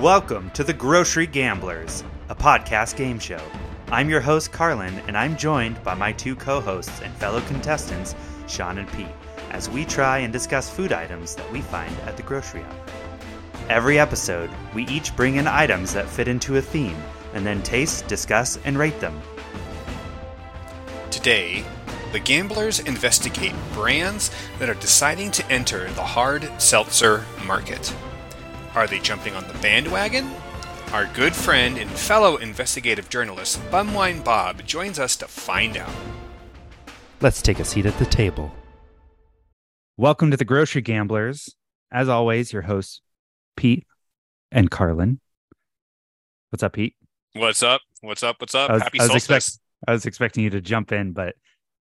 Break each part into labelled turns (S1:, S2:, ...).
S1: Welcome to the Grocery Gamblers, a podcast game show. I'm your host, Carlin, and I'm joined by my two co hosts and fellow contestants, Sean and Pete, as we try and discuss food items that we find at the grocery outlet. Every episode, we each bring in items that fit into a theme and then taste, discuss, and rate them.
S2: Today, the gamblers investigate brands that are deciding to enter the hard seltzer market. Are they jumping on the bandwagon? Our good friend and fellow investigative journalist Bum Wine Bob joins us to find out.
S1: Let's take a seat at the table. Welcome to the Grocery Gamblers. As always, your hosts, Pete and Carlin. What's up, Pete?
S2: What's up? What's up? What's up?
S1: I was-
S2: Happy
S1: I was
S2: solstice.
S1: expect- I was expecting you to jump in, but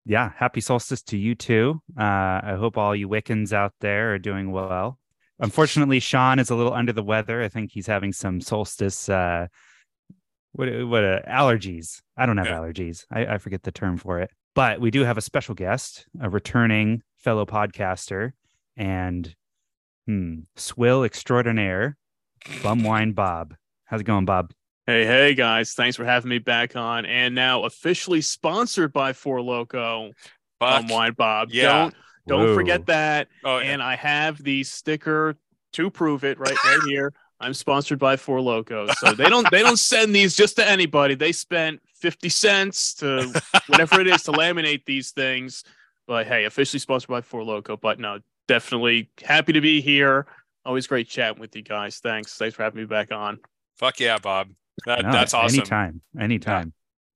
S1: yeah, happy solstice to you too. Uh, I hope all you Wiccans out there are doing well. Unfortunately, Sean is a little under the weather. I think he's having some solstice. Uh, what what uh, allergies? I don't have
S2: Yeah.
S1: allergies. I, I forget the term for it. But we do have a special guest, a returning fellow podcaster, and hmm, swill extraordinaire, Bum Wine Bob. How's it going, Bob?
S3: Hey, hey, guys. Thanks for having me back on. And now officially sponsored by Four Loco.
S2: Fuck.
S3: Bum Wine Bob.
S2: Yeah.
S3: Don't don't
S1: Whoa.
S3: forget that.
S2: Oh,
S3: And I have the sticker to prove it right right here. I'm sponsored by Four Locos. So they don't they don't send these just to anybody. They spent 50 cents to whatever it is to laminate these things. But hey, officially sponsored by Four Loco. But no, definitely happy to be here. Always great chatting with you guys. Thanks. Thanks for having me back on.
S2: fuck yeah, Bob. That,
S1: No,
S2: that's awesome.
S1: Anytime, anytime.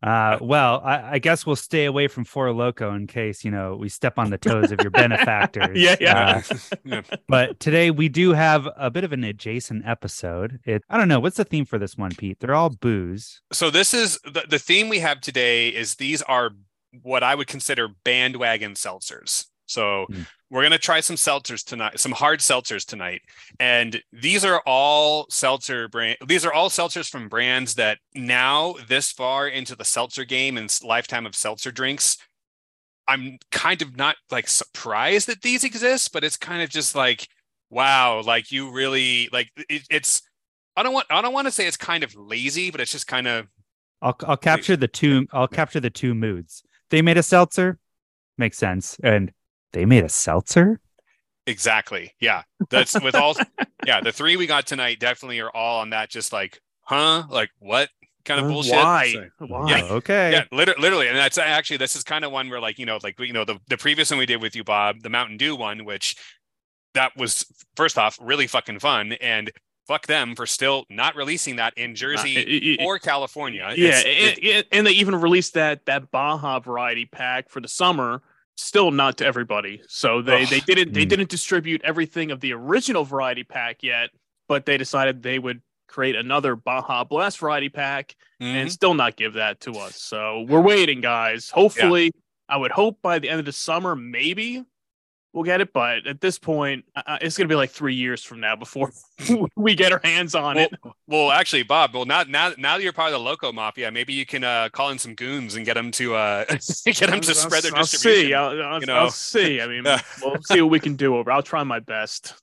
S1: Uh, well, I, I guess we'll stay away from Four Loco in case you know we step on the toes of your benefactors.
S3: Yeah, yeah.
S1: Uh,
S2: Yeah.
S1: but today we do have a bit of an adjacent episode. It I don't know what's the theme for this one, Pete. They're all booze.
S2: So this is the, the theme we have today is these are what I would consider bandwagon seltzers. So
S1: Hmm.
S2: We're gonna try some seltzers tonight, some hard seltzers tonight, and these are all seltzer brand. These are all seltzers from brands that now this far into the seltzer game and lifetime of seltzer drinks. I'm kind of not like surprised that these exist, but it's kind of just like, wow, like you really like it, it's. I don't want. I don't want to say it's kind of lazy, but it's just kind of
S1: I'll I'll capture the two. I'll capture the two moods. They made a seltzer, makes sense, and they made a seltzer.
S2: Exactly. Yeah. That's with all yeah, the three we got tonight definitely are all on that just like, huh? Like what kind of
S3: Uh,
S2: bullshit?
S3: Why?
S2: So-
S3: Why?
S2: Yeah.
S1: okay.
S2: yeah, literally, literally. And that's actually this is kind of one where like, you know, like you know, the, the previous one we did with you, Bob, the Mountain Dew one, which that was first off really fucking fun and fuck them for still not releasing that in Jersey
S3: Uh, it- it-
S2: or California.
S3: yeah,
S2: It's-
S3: and,
S2: it-
S3: and- and they even released that that Baja variety pack for the summer. Still not to everybody. So they
S2: Ugh.
S3: they didn't they
S1: Mm.
S3: didn't distribute everything of the original variety pack yet, but they decided they would create another Baja Blast variety pack
S2: Mhm.
S3: and still not give that to us. So we're waiting, guys. Hopefully, I would hope by the end of the summer, maybe we'll get it. But at this point, uh, it's going to be like three years from now before we get our hands on
S2: well,
S3: it.
S2: well, actually, Bob. Well, now, now, now that you're part of the Loco Mafia, maybe you can uh, call in some goons and get them to uh, get them to
S3: I'll-
S2: spread their
S3: I'll
S2: distribution.
S3: see. I'll, I'll,
S2: you know.
S3: I'll see. I mean, we'll see what we can do over. I'll try my best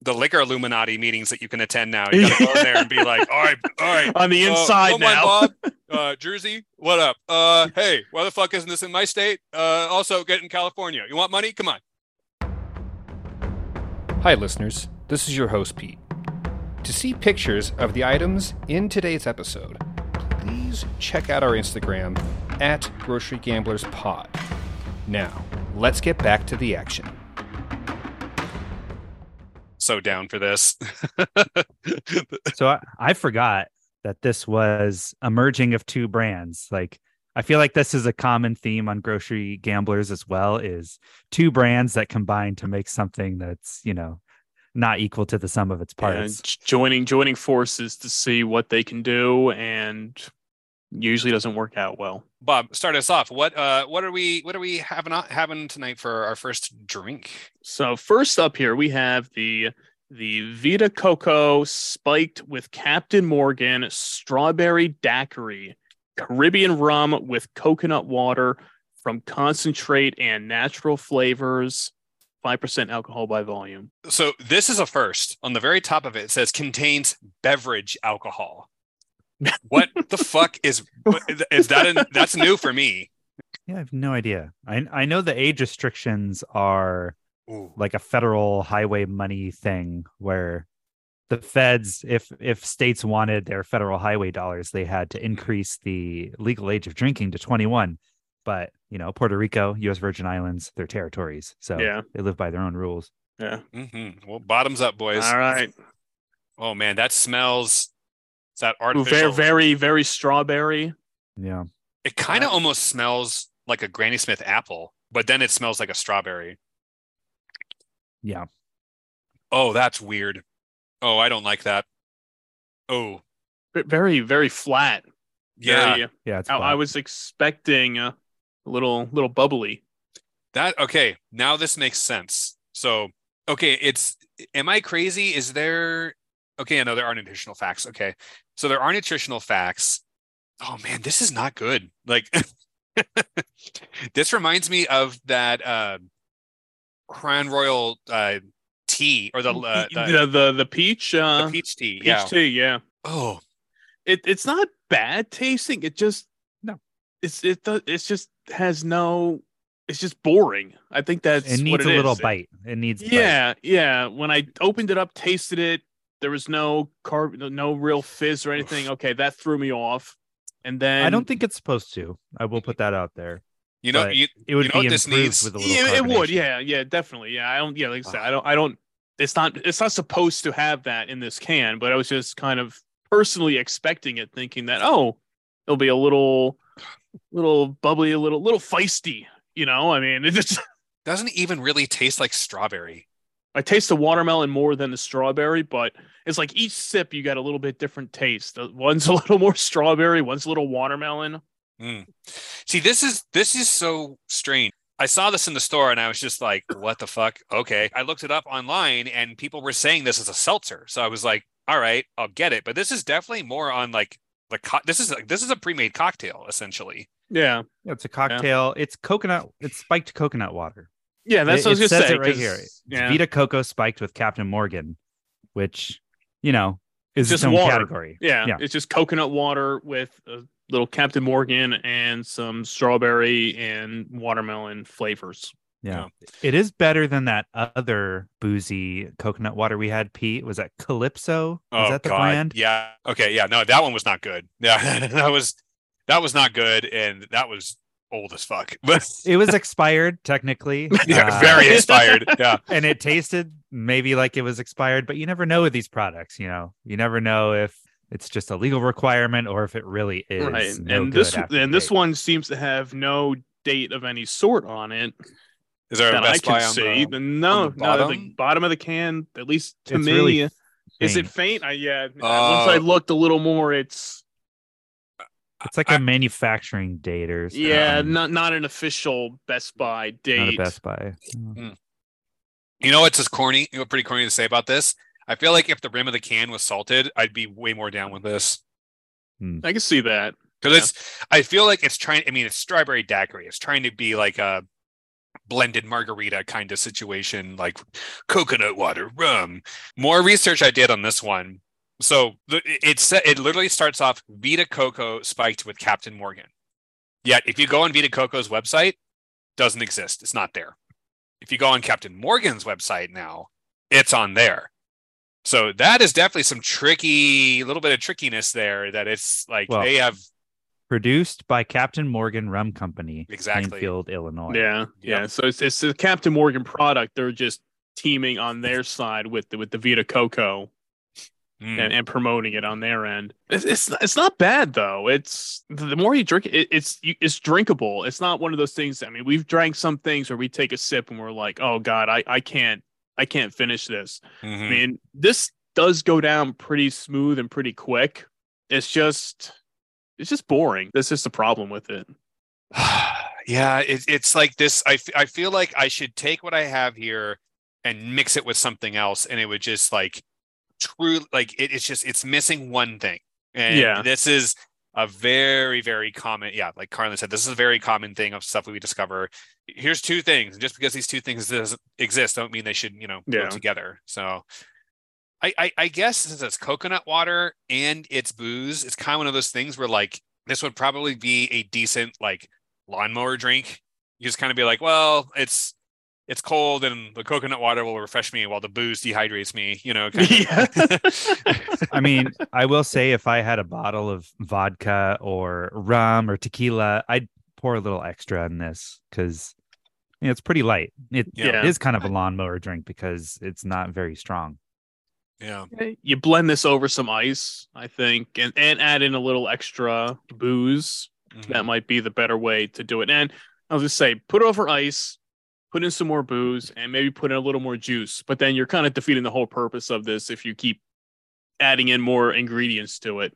S2: The liquor Illuminati meetings that you can attend now. You gotta go in there and be like, all right, all right.
S3: on the
S2: uh,
S3: inside
S2: on,
S3: now.
S2: Bob. Uh, Jersey, what up? Uh, hey, why the fuck isn't this in my state? Uh, also, get in California. You want money? Come on.
S4: Hi, listeners. This is your host, Pete. To see pictures of the items in today's episode, please check out our Instagram at Grocery Gamblers Pod. Now, let's get back to the action.
S2: So down for this.
S1: So I, I forgot that this was a merging of two brands. Like I feel like this is a common theme on grocery gamblers as well is two brands that combine to make something that's, you know, not equal to the sum of its parts.
S3: j- joining joining forces to see what they can do, and usually doesn't work out well.
S2: Bob, start us off. What uh, what are we what are we having having tonight for our first drink?
S3: So first up here we have the the Vita Coco spiked with Captain Morgan strawberry daiquiri, Caribbean rum with coconut water from concentrate and natural flavors. five percent alcohol by volume.
S2: So this is a first. On the very top of it, it says contains beverage alcohol. What the fuck is what- is that? An, that's new for me.
S1: Yeah, I have no idea. I I know the age restrictions are
S2: Ooh.
S1: like a federal highway money thing where the feds if if states wanted their federal highway dollars they had to increase the legal age of drinking to 21 but you know puerto rico us virgin islands they're territories so
S3: Yeah.
S1: they live by their own rules
S3: Yeah.
S2: hmm Well, bottoms up, boys.
S3: All right.
S2: Oh man, that smells. Is that
S3: Ooh,
S2: artificial?
S3: very very very strawberry.
S1: yeah
S2: It kind of
S3: Yeah.
S2: almost smells like a Granny Smith apple, but then it smells like a strawberry.
S1: yeah
S2: Oh, that's weird. Oh, I don't like that. Oh,
S3: Very very flat.
S2: yeah.
S3: Very-
S1: yeah it's
S3: I, I was expecting a little little bubbly.
S2: That okay. Now this makes sense. So, okay, it's am I crazy? Is there okay? I know there are nutritional facts. Okay, so there are nutritional facts. Oh man, this is not good. Like, this reminds me of that uh, Crown Royal uh, tea or the uh, the,
S3: the, the the peach uh
S2: the peach tea.
S3: peach
S2: yeah.
S3: tea, yeah.
S2: Oh,
S3: It it's not bad tasting. It just
S1: No.
S3: It's it does it's just has no. It's just boring. I think that's
S1: it
S3: what
S1: needs a little
S3: is.
S1: bite it needs bite.
S3: Yeah, yeah. When I opened it up, tasted it, there was no carb, no real fizz or anything. Okay, that threw me off. And then
S1: i don't think it's supposed to i will put that out there
S2: you know, you,
S1: it would
S2: You know
S1: be
S2: this needs?
S1: with a little
S3: yeah, it would. Yeah, yeah, definitely. Yeah, I don't. Yeah, like I said, I don't. I don't. It's not. It's not supposed to have that in this can, but I was just kind of personally expecting it, thinking that oh, it'll be a little, little bubbly, a little, little feisty. You know, I mean, it just.
S2: doesn't even really taste like strawberry.
S3: I taste the watermelon more than the strawberry, but it's like each sip you got a little bit different taste. One's a little more strawberry, one's a little watermelon.
S2: Mm. See, this is this is so strange. I saw this in the store and I was just like, "What the fuck?" Okay, I looked it up online and people were saying this is a seltzer, so I was like, "All right, I'll get it." But this is definitely more on like the co- this is like this is a pre-made cocktail essentially.
S3: Yeah,
S1: Yeah, it's a cocktail it's coconut it's spiked coconut water
S3: yeah, that's
S1: it,
S3: what I was
S1: it
S3: gonna
S1: says
S3: say.
S1: it right
S3: 'cause-
S1: here. It's
S3: Yeah,
S1: Vita Coco spiked with Captain Morgan, which you know is
S3: Just
S1: its own
S3: water.
S1: category.
S3: yeah,
S1: yeah.
S3: it's just coconut water with a little Captain Morgan and some strawberry and watermelon flavors.
S1: Yeah. It is better than that other boozy coconut water we had, Pete. Was that Calypso?
S2: Oh
S1: Is that the
S2: god,
S1: brand?
S2: yeah, okay, yeah, no, that one was not good. Yeah, that was that was not good, and that was old as fuck.
S1: It was expired technically.
S2: yeah,
S1: uh,
S2: very expired. Yeah.
S1: and it tasted maybe like it was expired, but you never know with these products, you know. You never know if it's just a legal requirement or if it really is.
S3: right,
S1: no
S3: and this
S1: good after
S3: and this one seems to have no date of any sort on it.
S2: Is there a
S3: that I can
S2: Buy on
S3: see.
S2: the-
S3: no,
S2: on the
S3: no, the
S2: bottom?
S3: bottom of the can, at least to
S1: It's
S3: me,
S1: really
S3: is it
S1: faint.
S3: faint? I, yeah. Once
S2: Oh.
S3: I uh, looked a little more, it's
S1: It's like a manufacturing date or something.
S3: yeah, not not an official best by date.
S1: not a best by. Hmm.
S2: You know what's just corny? You know, pretty corny to say about this. I feel like if the rim of the can was salted, I'd be way more down with this hmm.
S3: I can see that.
S2: because
S3: Yeah.
S2: it's. I feel like it's trying. I mean, it's strawberry daiquiri. It's trying to be like a blended margarita kind of situation, like coconut water, rum. More research I did on this one. So the- it sa- it literally starts off Vita Coco spiked with Captain Morgan. Yet if you go on Vita Coco's website, doesn't exist. It's not there. If you go on Captain Morgan's website now, it's on there. So that is definitely some tricky, a little bit of trickiness there. That it's like
S1: Well,
S2: they have
S1: Produced by Captain Morgan Rum Company,
S2: Exactly.
S1: Plainfield, Illinois.
S3: Yeah, yeah. So it's it's the Captain Morgan product. They're just teaming on their side with the with the Vita Coco
S2: mm,
S3: and, and promoting it on their end. It's it's, it's not bad though. It's the more you drink it, it's you- it's drinkable. It's not one of those things. I mean, we've drank some things where we take a sip and we're like, oh god, I I can't I can't finish this.
S2: mhm.
S3: I mean, this does go down pretty smooth and pretty quick. It's just it's just boring. That's just the problem with it.
S2: yeah, it, it's like this. I, f- I feel like I should take what I have here and mix it with something else, and it would just like true like it, it's just it's missing one thing. And
S3: Yeah.
S2: this is a very very common yeah like Carlin said this is a very common thing of stuff we discover here's two things. Just because these two things doesn't exist, don't mean they should, you know,
S3: Yeah.
S2: go together. So I, I I guess since it's coconut water and it's booze, it's kind of one of those things where like this would probably be a decent like lawnmower drink. You just kind of be like, well, it's it's cold and the coconut water will refresh me while the booze dehydrates me, you know. Kind of.
S1: I mean, I will say if I had a bottle of vodka or rum or tequila, I'd pour a little extra in this because you know, it's pretty light. It,
S2: Yeah.
S1: it is kind of a lawnmower drink because it's not very strong.
S2: yeah.
S3: you blend this over some ice, I think, and, and add in a little extra booze.
S2: Mhm.
S3: That might be the better way to do it. And I'll just say, put over ice, put in some more booze, and maybe put in a little more juice. But then you're kind of defeating the whole purpose of this if you keep adding in more ingredients to it.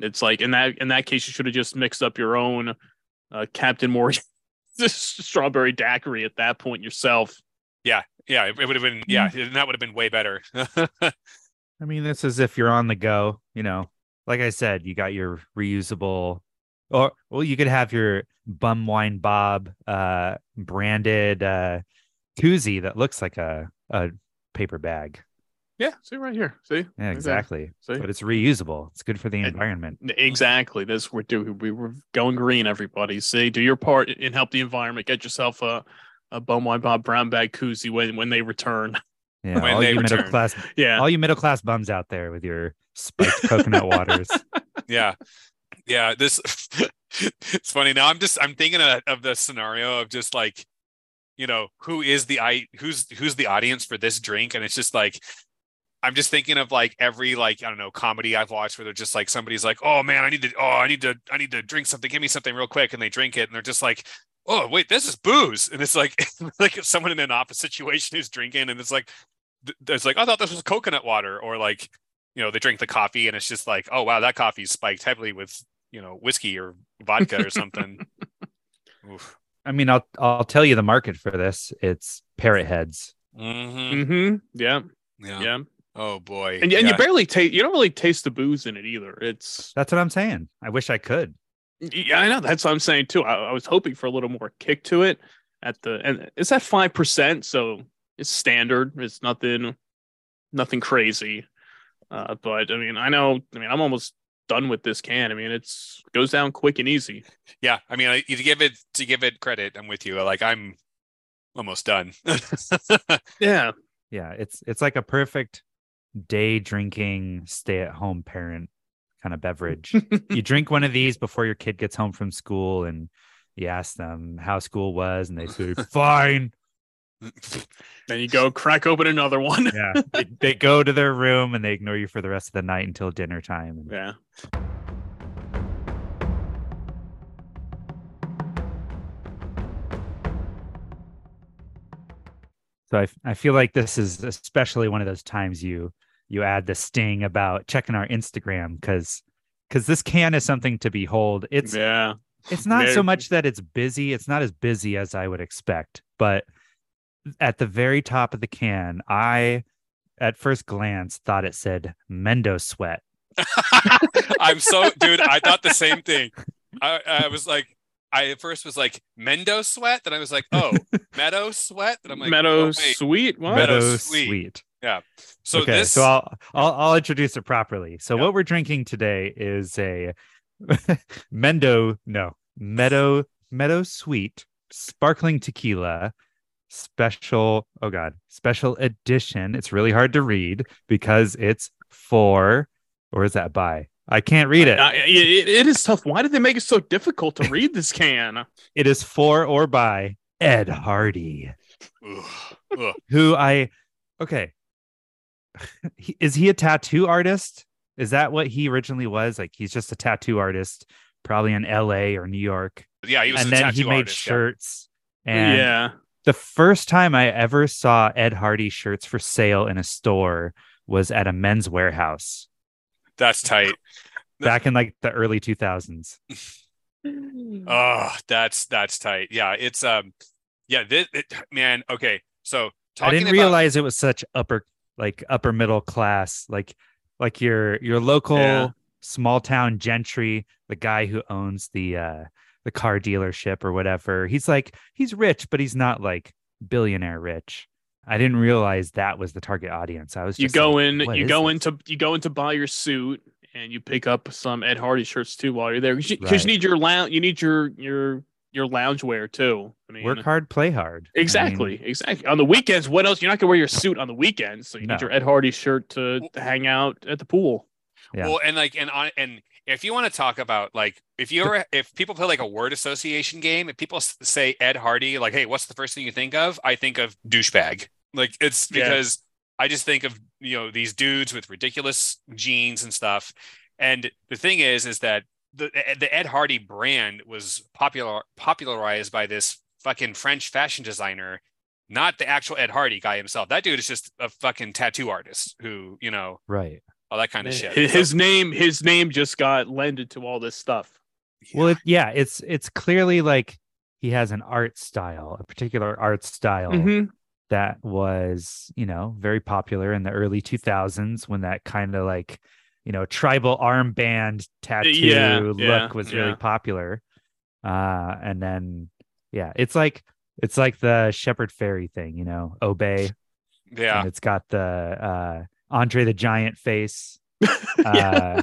S3: It's like in that in that case, you should have just mixed up your own uh, Captain Morgan strawberry daiquiri at that point yourself.
S2: Yeah, it, it would have been yeah, and that would have been way better.
S1: I mean, this is if you're on the go, you know, like I said, you got your reusable, or well, you could have your bum wine Bob uh, branded uh, koozie that looks like a, a paper bag.
S3: Yeah, see right here. See?
S1: Yeah, exactly.
S3: See?
S1: But it's reusable. It's good for the environment.
S3: Exactly. This we're doing. We were going green. Everybody, see, do your part and help the environment. Get yourself a a wine Bob brown bag koozie when when they return.
S1: Yeah,
S2: When
S1: all you middle class,
S3: Yeah.
S1: all you middle class bums out there with your spiked coconut waters.
S2: yeah yeah this it's funny now i'm just i'm thinking of, of the scenario of just like you know who is the i who's who's the audience for this drink and it's just like i'm just thinking of like every like i don't know comedy i've watched where they're just like somebody's like oh man i need to oh i need to i need to drink something give me something real quick and they drink it and they're just like oh wait this is booze and it's like like if someone in an office situation who's drinking and it's like it's like i thought this was coconut water or like you know they drink the coffee and it's just like oh wow that coffee's spiked heavily with you know whiskey or vodka or something Oof.
S1: I mean, I'll I'll tell you the market for this. It's parrot heads.
S2: Mhm.
S3: Mm-hmm. Yeah.
S2: yeah.
S3: Yeah.
S2: Oh boy
S3: And, and you barely taste. You don't really taste the booze in it either. It's.
S1: That's what I'm saying. I wish I could.
S3: Yeah, I know. That's what I'm saying too. I, I was hoping for a little more kick to it. At the and it's at five percent, so it's standard. It's nothing, nothing crazy. Uh, but I mean, I know. I mean, I'm almost done with this can. I mean, it's goes down quick and easy.
S2: yeah i mean I, to give it to give it credit i'm with you like i'm almost done
S3: Yeah.
S1: Yeah, it's it's like a perfect day drinking, stay at home parent kind of beverage. you drink one of these before your kid gets home from school, and you ask them how school was, and they say fine.
S3: then you go crack open another one.
S1: Yeah, they, they go to their room and they ignore you for the rest of the night until dinner time.
S3: Yeah.
S1: So I, I feel like this is especially one of those times you you add the sting about checking our Instagram because because this can is something to behold. It's
S3: yeah.
S1: it's not so much that it's busy. It's not as busy as I would expect, but at the very top of the can, I at first glance thought it said Mendo Sweat.
S2: i'm so dude i thought the same thing i i was like I at first was like Mendo sweat, then I was like, oh, Meadow sweat, and I'm like, oh,
S3: Meadow
S2: oh,
S3: sweet. What?
S2: Meadow
S1: Meadow
S2: Sweet.
S1: Sweet.
S2: So
S1: okay,
S2: this,
S1: so I'll, I'll I'll introduce it properly. So
S2: Yeah.
S1: what we're drinking today is a Mendo no Meadow Meadow Sweet sparkling tequila special oh god special edition. It's really hard to read because it's for or is that by? I can't read it.
S3: Uh, it, it is tough. Why did they make it so difficult to read this can?
S1: It is for or by Ed Hardy, who I okay. He- is he a tattoo artist? Is that what he originally was? Like he's just a tattoo artist, probably in LA or New York.
S2: yeah, he was
S1: and
S2: a
S1: then
S2: tattoo
S1: he made
S2: artist, yeah.
S1: shirts. And
S3: yeah.
S1: the first time I ever saw Ed Hardy shirts for sale in a store was at a men's Wearhouse
S2: That's tight.
S1: back in like the early 2000s.
S2: Oh, that's that's tight. Yeah, it's um, yeah, this it, man. Okay, so
S1: I
S2: talking
S1: didn't
S2: about,
S1: realize it was such upper like upper middle class, like like your your local
S3: Yeah.
S1: small town gentry, the guy who owns the uh the car dealership or whatever. He's like he's rich, but he's not like billionaire rich. I didn't realize that was the target audience. I was
S3: You go
S1: like,
S3: in, you go
S1: this?
S3: into, you go in to buy your suit, and you pick up some Ed Hardy shirts too while you're there because you,
S1: Right.
S3: you need your lounge, you need your your your lounge wear too. I mean,
S1: work hard, play hard. I mean,
S3: Exactly, exactly. On the weekends, what else? You're not gonna wear your suit on the weekends, so you
S1: No.
S3: need your Ed Hardy shirt to, to hang out at the pool.
S1: Yeah.
S2: Well, and like and on and if you want to talk about like if you ever if people play like a word association game, if people say Ed Hardy, like, hey, what's the first thing you think of? I think of douchebag. Like it's
S3: Yeah.
S2: because I just think of you know these dudes with ridiculous jeans and stuff. And the thing is, is that the the Ed Hardy brand was popular popularized by this fucking French fashion designer, not the actual Ed Hardy guy himself. That dude is just a fucking tattoo artist who you know
S1: right.
S2: all that kind of shit.
S3: His,
S2: So-
S3: name, his name just got lended to all this stuff.
S1: Well, it, yeah, it's it's clearly like he has an art style, a particular art style
S3: Mhm.
S1: that was, you know, very popular in the early 2000s when that kind of like, you know, tribal armband tattoo
S3: yeah,
S1: look was really
S3: yeah.
S1: popular. Uh and then yeah, it's like it's like the Shepard Fairey thing, you know, obey.
S2: yeah.
S1: And it's got the uh Andre the Giant face.
S3: Yeah.
S1: Uh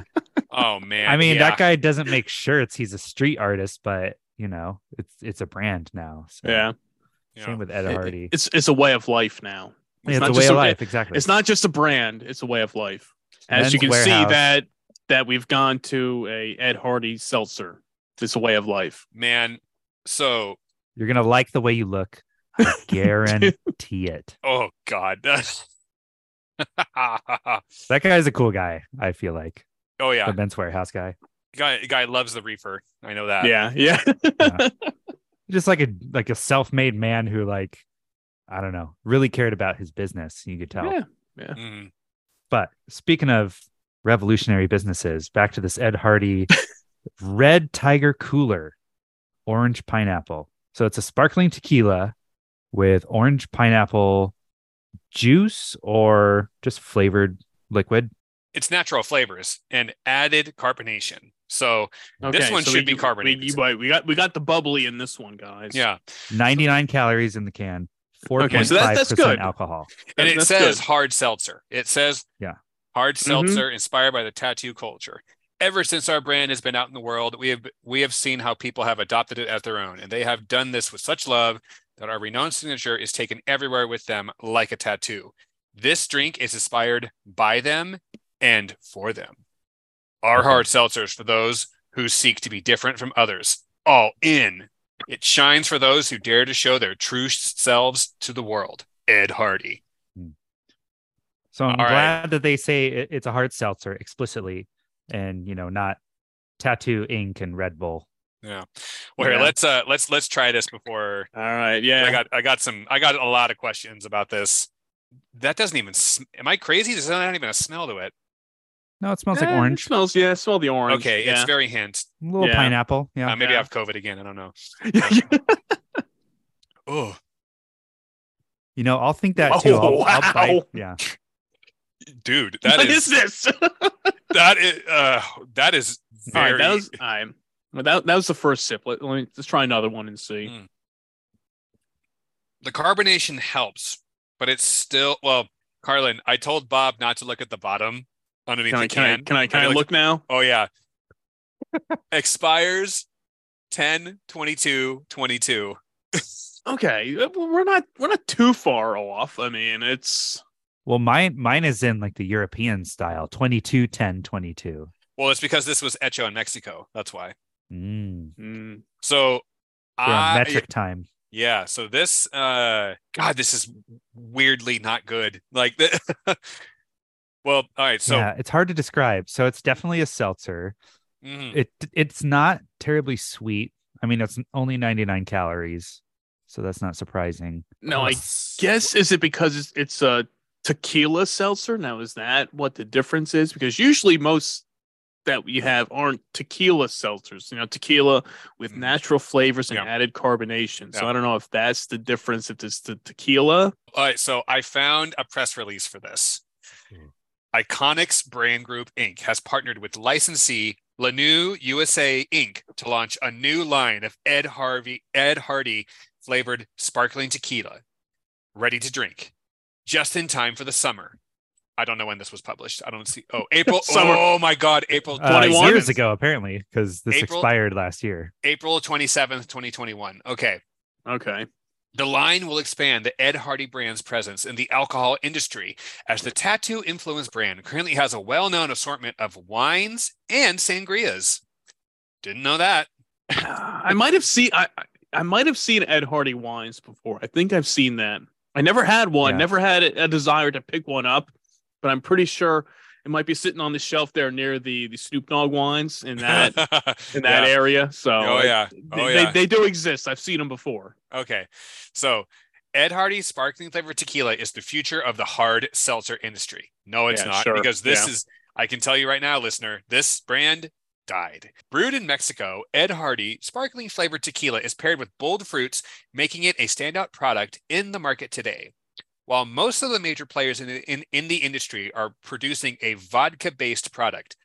S2: Oh man.
S1: I mean,
S2: yeah.
S1: that guy doesn't make shirts. He's a street artist, but you know, it's it's a brand now. So
S3: Yeah,
S2: Yeah.
S1: same with Ed
S3: It-
S1: Hardy.
S3: it's it's a way of life now.
S1: Yeah, it's
S3: not
S1: a way
S3: just
S1: of
S3: a-
S1: life, exactly.
S3: It's not just a brand; it's a way of life. As
S1: Men's
S3: you can see that that we've gone to a Ed Hardy seltzer. It's a way of life.
S2: man. So
S1: You're gonna like the way you look. I guarantee it.
S2: oh god.
S1: That guy's a cool guy. I feel like
S2: oh yeah.
S1: the Men's Wearhouse guy,
S2: Guy guy loves the reefer. I know that.
S3: yeah, yeah.
S1: just like a like a self-made man who like, I don't know, really cared about his business. You could tell.
S3: Yeah.
S2: Mhm.
S1: But speaking of revolutionary businesses, back to this Ed Hardy Red Tiger Cooler, orange pineapple. So it's a sparkling tequila with orange pineapple juice or just flavored liquid.
S2: It's natural flavors and added carbonation. So
S3: Okay,
S2: This one
S3: so
S2: should
S3: we-
S2: be carbonated.
S3: We, we got we got the bubbly in this one, guys.
S2: yeah.
S1: 99 calories in the can, 4.5%
S3: Okay, so that- that's good.
S1: alcohol.
S2: And it
S3: that's
S2: says
S3: good.
S2: hard seltzer. It says
S1: Yeah.
S2: hard
S3: Mhm.
S2: seltzer inspired by the tattoo culture. Ever since our brand has been out in the world, we have we have seen how people have adopted it as their own, and they have done this with such love that our renowned signature is taken everywhere with them like a tattoo. This drink is inspired by them and for them. Our hard seltzers for those who seek to be different from others. All in. It shines for those who dare to show their true selves to the world. Ed Hardy.
S1: So I'm
S2: All right.
S1: glad that they say it's a hard seltzer explicitly and, you know, not tattoo ink and Red Bull.
S2: Yeah. Well, here,
S3: Yeah.
S2: let's uh let's let's try this before
S3: All right. Yeah.
S2: I got I got some I got a lot of questions about this. That doesn't even sm- am I crazy? There's not even a smell to it.
S1: No, it smells like
S3: Eh, it
S1: orange.
S3: smells. Yeah. Smell the orange.
S2: Okay,
S3: Yeah.
S2: it's very hint.
S1: A little
S3: Yeah.
S1: pineapple. Yeah.
S2: Uh, maybe I
S3: Yeah.
S2: have COVID again. I don't know. Oh,
S1: You know, I'll think that
S3: Oh,
S1: too. I'll, I'll bite.
S3: wow.
S1: Yeah.
S2: dude, that
S3: what
S2: is,
S3: is this?
S2: that is uh that is
S3: All right.
S2: very
S3: That was. All right. Well, that that was the first sip. Let, let me let's try another one and see.
S2: Mm. the carbonation helps, but it's still well, Carlin, I told Bob not to look at the bottom underneath
S3: Can I
S2: the
S3: can I
S2: can.
S3: can I can I
S2: looked-
S3: look now?
S2: Oh yeah. Expires 10 22 22.
S3: Okay, uh, we're not we're not too far off. I mean, it's
S1: Well, mine mine is in like the European style 22, 10, 22.
S2: Well, it's because this was Echo in Mexico. That's why.
S1: Mm.
S3: mm,
S2: So
S1: We're
S2: I
S1: metric time.
S2: yeah, so this uh god, this is weirdly not good. Like the Well, all right, so
S1: yeah, it's hard to describe. So it's definitely a seltzer.
S2: mhm.
S1: It it's not terribly sweet. I mean, it's only 99 calories. So that's not surprising.
S3: no, I
S2: Yes.
S3: guess is it because it's, it's a tequila seltzer? Now is that what the difference is? Because usually most that you have aren't tequila seltzers. You know, tequila with
S2: Mm.
S3: natural flavors and
S2: Yeah.
S3: added carbonation. So
S2: Yeah.
S3: I don't know if that's the difference. If it's the tequila,
S2: All right, so I found a press release for this. Iconix Brand Group Inc. has partnered with licensee Lanou USA Inc. to launch a new line of Ed Harvey Ed Hardy flavored sparkling tequila, ready to drink, just in time for the summer. I don't know when this was published. I don't see. Oh, April.
S3: Summer.
S2: Oh my God, April
S1: Uh,
S3: 21?
S1: years ago, apparently, because this
S2: April?
S1: expired last year.
S2: April 27th, 2021. Okay.
S3: Okay.
S2: The line will expand the Ed Hardy brand's presence in the alcohol industry as the tattoo influence brand currently has a well known assortment of wines and sangrias. Didn't know that.
S3: I might have seen I I- I might have seen Ed Hardy wines before. I think I've seen that. I never had one.
S1: Yeah.
S3: Never had a a desire to pick one up, but I'm pretty sure it might be sitting on the shelf there near the the Snoop Dogg wines in that in that
S2: Yeah.
S3: area. So
S2: Oh, yeah.
S3: they,
S2: Oh,
S3: they-
S2: yeah.
S3: they do exist. I've seen them before.
S2: Okay. So Ed Hardy's sparkling flavored tequila is the future of the hard seltzer industry. No, it's
S3: Yeah,
S2: not
S3: sure.
S2: because this
S3: Yeah.
S2: is, I can tell you right now, listener, this brand died. Brewed in Mexico, Ed Hardy sparkling flavored tequila is paired with bold fruits, making it a standout product in the market today. While most of the major players in, in, in the industry are producing a vodka based product,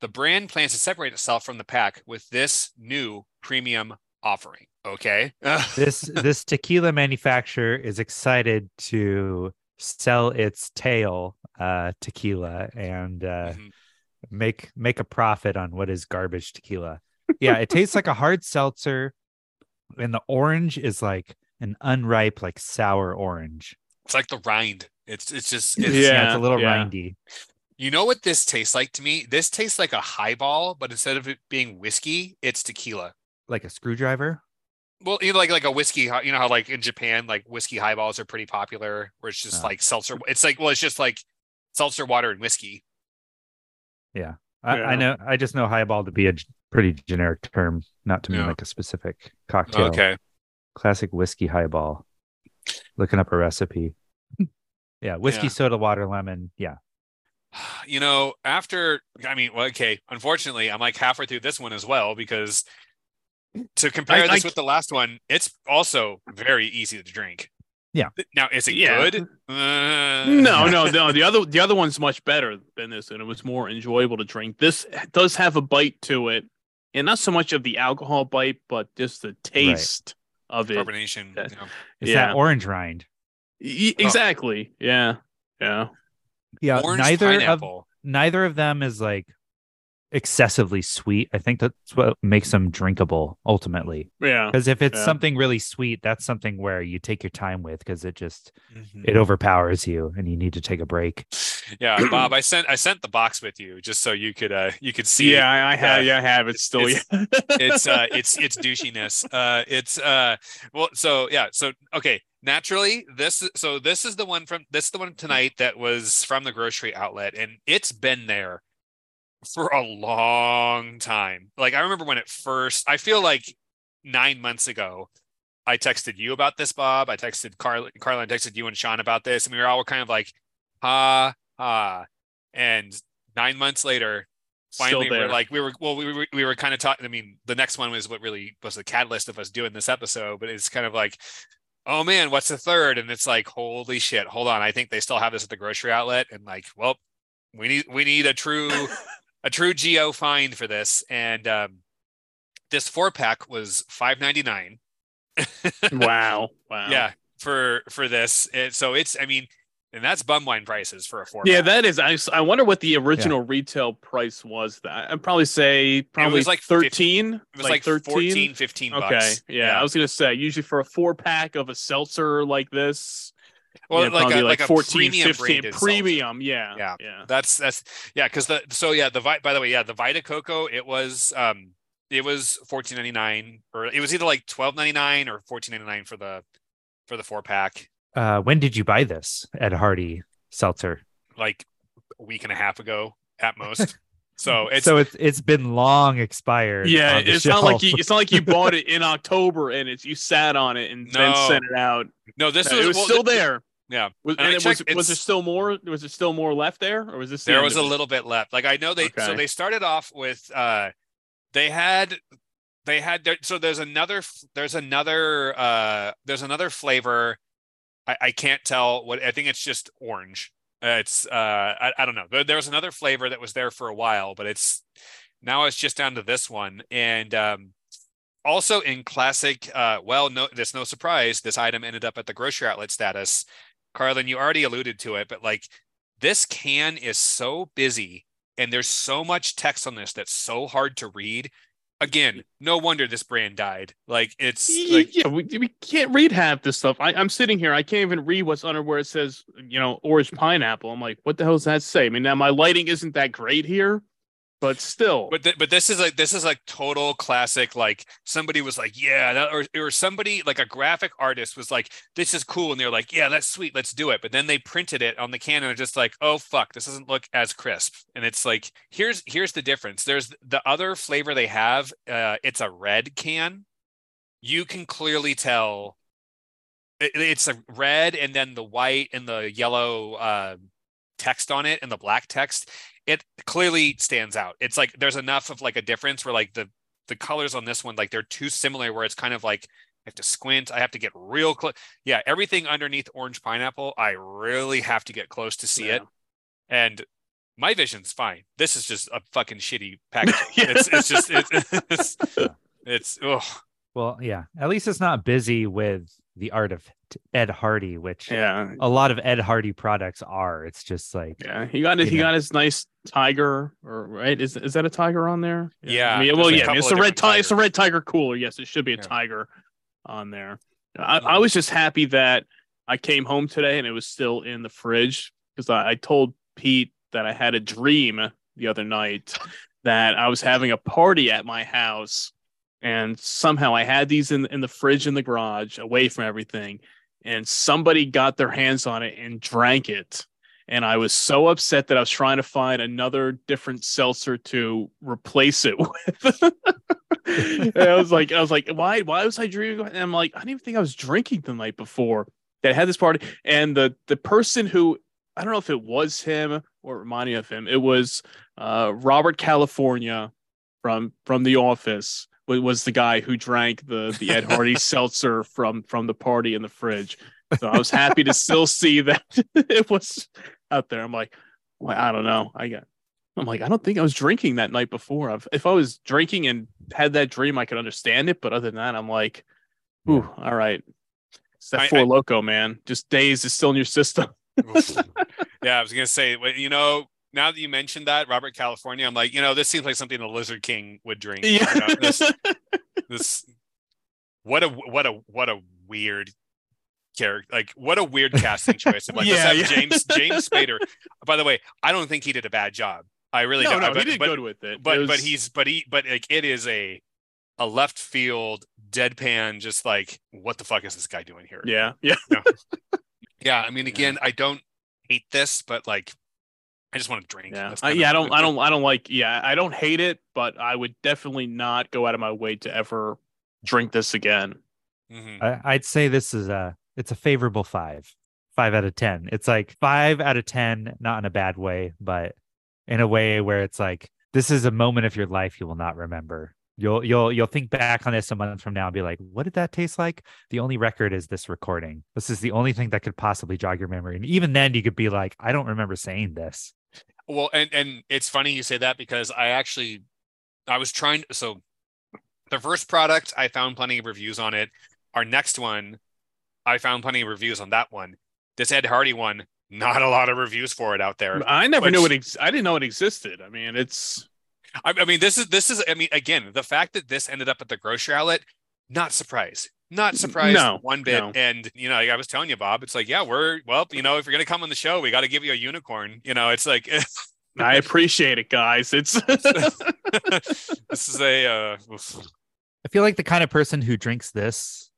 S2: the brand plans to separate itself from the pack with this new premium offering. Okay.
S1: This this tequila manufacturer is excited to sell its tail uh, tequila and uh,
S2: Mhm.
S1: make make a profit on what is garbage tequila. Yeah, it tastes like a hard seltzer, and the orange is like an unripe, like sour orange.
S2: It's like the rind. It's it's just it's,
S1: yeah,
S3: Yeah,
S1: it's a little
S3: yeah.
S1: rindy.
S2: you know what this tastes like to me? This tastes like a highball, but instead of it being whiskey, it's tequila.
S1: like a screwdriver.
S2: Well, you know, like like a whiskey. You know how like in Japan, like whiskey highballs are pretty popular, where it's just
S1: Oh.
S2: like seltzer. It's like well, it's just like seltzer water and whiskey.
S1: I,
S3: Yeah.
S1: I know. I just know highball to be a pretty generic term, not to mean
S2: Yeah.
S1: like a specific cocktail.
S2: Okay.
S1: Classic whiskey highball. Looking up a recipe. yeah, whiskey,
S2: Yeah.
S1: soda, water, lemon. Yeah.
S2: You know, after I mean, well, okay. Unfortunately, I'm like halfway through this one as well because to compare
S3: I-
S2: this
S3: I-
S2: with the last one, it's also very easy to drink.
S1: Yeah.
S2: Now, is it
S3: Yeah.
S2: good? Uh,
S3: No, no, no. The other the other one's much better than this, and it was more enjoyable to drink. This does have a bite to it, and not so much of the alcohol bite, but just the taste of it.
S2: carbonation.
S3: That-
S2: you know.
S1: It's
S3: Yeah.
S1: that orange rind.
S3: Y- oh. exactly. Yeah. Yeah.
S1: Yeah.
S2: Orange
S1: neither of neither of them is like excessively sweet. I think that's what makes them drinkable ultimately.
S3: Yeah.
S1: Because if it's
S3: Yeah.
S1: something really sweet, that's something where you take your time with because it just
S2: Mhm.
S1: it overpowers you and you need to take a break.
S2: Yeah, Bob, I sent I sent the box with you just so you could uh you could see.
S3: Yeah, I, I have.
S2: Yeah.
S3: Yeah, I have it still.
S2: It's-
S3: yeah.
S2: it's uh it's it's douchiness uh it's uh well so yeah so okay naturally this so this is the one from this is the one tonight that was from the grocery outlet and it's been there for a long time. Like i remember when it first i feel like nine months ago i texted you about this bob. I texted carla and texted you and sean about this and we were all kind of like ha ha. And nine months later finally we're like we were well we were, we were kind of talking i mean the next one was what really was the catalyst of us doing this episode but it's kind of like oh man what's the third? And it's like holy shit hold on. I think they still have this at the grocery outlet. And like well we need we need a true a true geo find for this and um this four pack was 5.99
S3: wow. Wow.
S2: yeah for for this and so it's i mean and that's bum wine prices for a four
S3: Yeah,
S2: pack.
S3: that is. I, s- I wonder what the original retail price was. That I'd probably say probably
S2: like
S3: like thirteen.
S2: it was like, 14 15
S3: Okay.
S2: bucks
S3: Yeah, I was gonna say usually for a four pack of a seltzer like this,
S2: well
S3: yeah,
S2: like a like, a
S3: 14,
S2: premium
S3: 15 premium. Yeah.
S2: Yeah.
S3: Yeah.
S2: That's that's yeah, because the so yeah the Vi- by the way yeah the Vita Coco it was um it was fourteen ninety nine or it was either like twelve ninety nine or fourteen ninety nine for the for the four pack
S1: Uh, when did you buy this Ed Hardy seltzer?
S2: like a week and a half ago at most. so it's
S1: so it's it's been long expired.
S3: Yeah,
S1: on the
S3: it's not like you. It's not like you bought it in October and it's you sat on it and then sent it out.
S2: no this
S3: No,
S2: was,
S3: it was
S2: well,
S3: still
S2: th-
S3: there.
S2: Yeah.
S3: Was,
S2: And
S3: and it was,
S2: checked,
S3: was there still more? Was there still more left there, or was this? the
S2: there was a
S3: it?
S2: little bit left. Like I know they so they started off with uh they had they had there, so there's another there's another uh there's another flavor I, I can't tell what I think it's just orange. Uh, it's uh I, I don't know. There, there was another flavor that was there for a while, but it's Now it's just down to this one. And um, also in classic, uh, well, no, there's no surprise. This item ended up at the grocery outlet status. Carlin, you already alluded to it, but like this can is so busy and there's so much text on this that's so hard to read. Again, no wonder this brand died. Like it's like
S3: yeah, we, we can't read half this stuff. I, I'm sitting here, I can't even read what's under where it says, you know, orange pineapple. I'm like, what the hell does that say? I mean, now my lighting isn't that great here, but still.
S2: but th- but this is like this is like total classic like somebody was like yeah that, or or somebody like a graphic artist was like this is cool and they're like yeah that's sweet let's do it. But then they printed it on the can and they're just like oh fuck this doesn't look as crisp. And it's like here's here's the difference. There's the other flavor they have uh it's a red can. You can clearly tell it, it's a red and then the white and the yellow uh text on it and the black text it clearly stands out. It's like there's enough of like a difference where like the the colors on this one like they're too similar where it's kind of like I have to squint. I have to get real close. Yeah, everything underneath orange pineapple, I really have to get close to see it. And my vision's fine. This is just a fucking shitty package.
S3: Yeah.
S2: It's it's just it's it's, it's oh
S1: Well, yeah. At least it's not busy with the art of Ed Hardy, which
S3: Yeah.
S1: a lot of Ed Hardy products are. It's just like
S3: Yeah. He got it. He
S1: Yeah.
S3: got his nice tiger, or right? Is is that a tiger on there?
S2: Yeah,
S3: I mean, well, yeah. I mean, it's a red tiger. It's a red tiger cooler. Yes, it should be a
S2: Yeah.
S3: tiger on there. I, I was just happy that I came home today and it was still in the fridge because I, I told Pete that I had a dream the other night that I was having a party at my house and somehow I had these in in the fridge in the garage away from everything and somebody got their hands on it and drank it and I was so upset that I was trying to find another different seltzer to replace it with. and I was like, I was like, why? Why was I drinking? And I'm like, I didn't even think I was drinking the night before that I had this party. And the the person who I don't know if it was him or it reminded me of him. It was uh, Robert California from from The Office. Wa- Was the guy who drank the the Ed Hardy seltzer from from the party in the fridge. So I was happy to still see that it was out there. I'm like, well, I don't know. I got. I'm like, I don't think I was drinking that night before. I've, if I was drinking and had that dream, I could understand it. But other than that, I'm like, ooh, all right. It's that
S2: I-
S3: four
S2: I-
S3: loco, man. Just days is still in your system.
S2: yeah, I was gonna say, you know, now that you mentioned that Robert California, I'm like, you know, this seems like something the Lizard King would drink. You know, this, this, what a what a what a weird character. Like, what a weird casting choice. Like, let's
S3: Yeah, yeah.
S2: James James Spader. By the way, I don't think he did a bad job. I really
S3: no,
S2: don't.
S3: no,
S2: but,
S3: he did
S2: but,
S3: good with it.
S2: but
S3: It
S2: but he's but he but like it is a a left field deadpan, just like what the fuck is this guy doing here?
S3: yeah, yeah.
S2: Yeah, I mean, again, I don't hate this, but like, I just want to drink.
S3: Yeah,
S2: That's
S3: I, yeah, I don't, I don't, I don't like. Yeah, I don't hate it, but I would definitely not go out of my way to ever drink this again.
S2: Mhm.
S1: I, I'd say this is a it's a favorable five, five out of ten. It's like five out of ten, not in a bad way, but in a way where it's like this is a moment of your life you will not remember. You'll you'll you'll think back on this a month from now and be like, what did that taste like? The only record is this recording. This is the only thing that could possibly jog your memory. And even then, you could be like, I don't remember saying this.
S2: Well, and and it's funny you say that because I actually, I was trying. So, the first product I found plenty of reviews on it. Our next one, I found plenty of reviews on that one. This Ed Hardy one, not a lot of reviews for it out there.
S3: I never
S2: Which-
S3: knew it. Ex- I didn't know it existed. I mean, it's
S2: I, I mean, this is this is. I mean, again, the fact that this ended up at the grocery outlet, not surprised. Not surprised
S3: No,
S2: one bit.
S3: no.
S2: And you know, like I was telling you, Bob, it's like, yeah, we're well, you know, if you're gonna come on the show, we got to give you a unicorn. You know, it's like
S3: I appreciate it, guys. It's
S2: this is a uh, oof.
S1: I feel like the kind of person who drinks this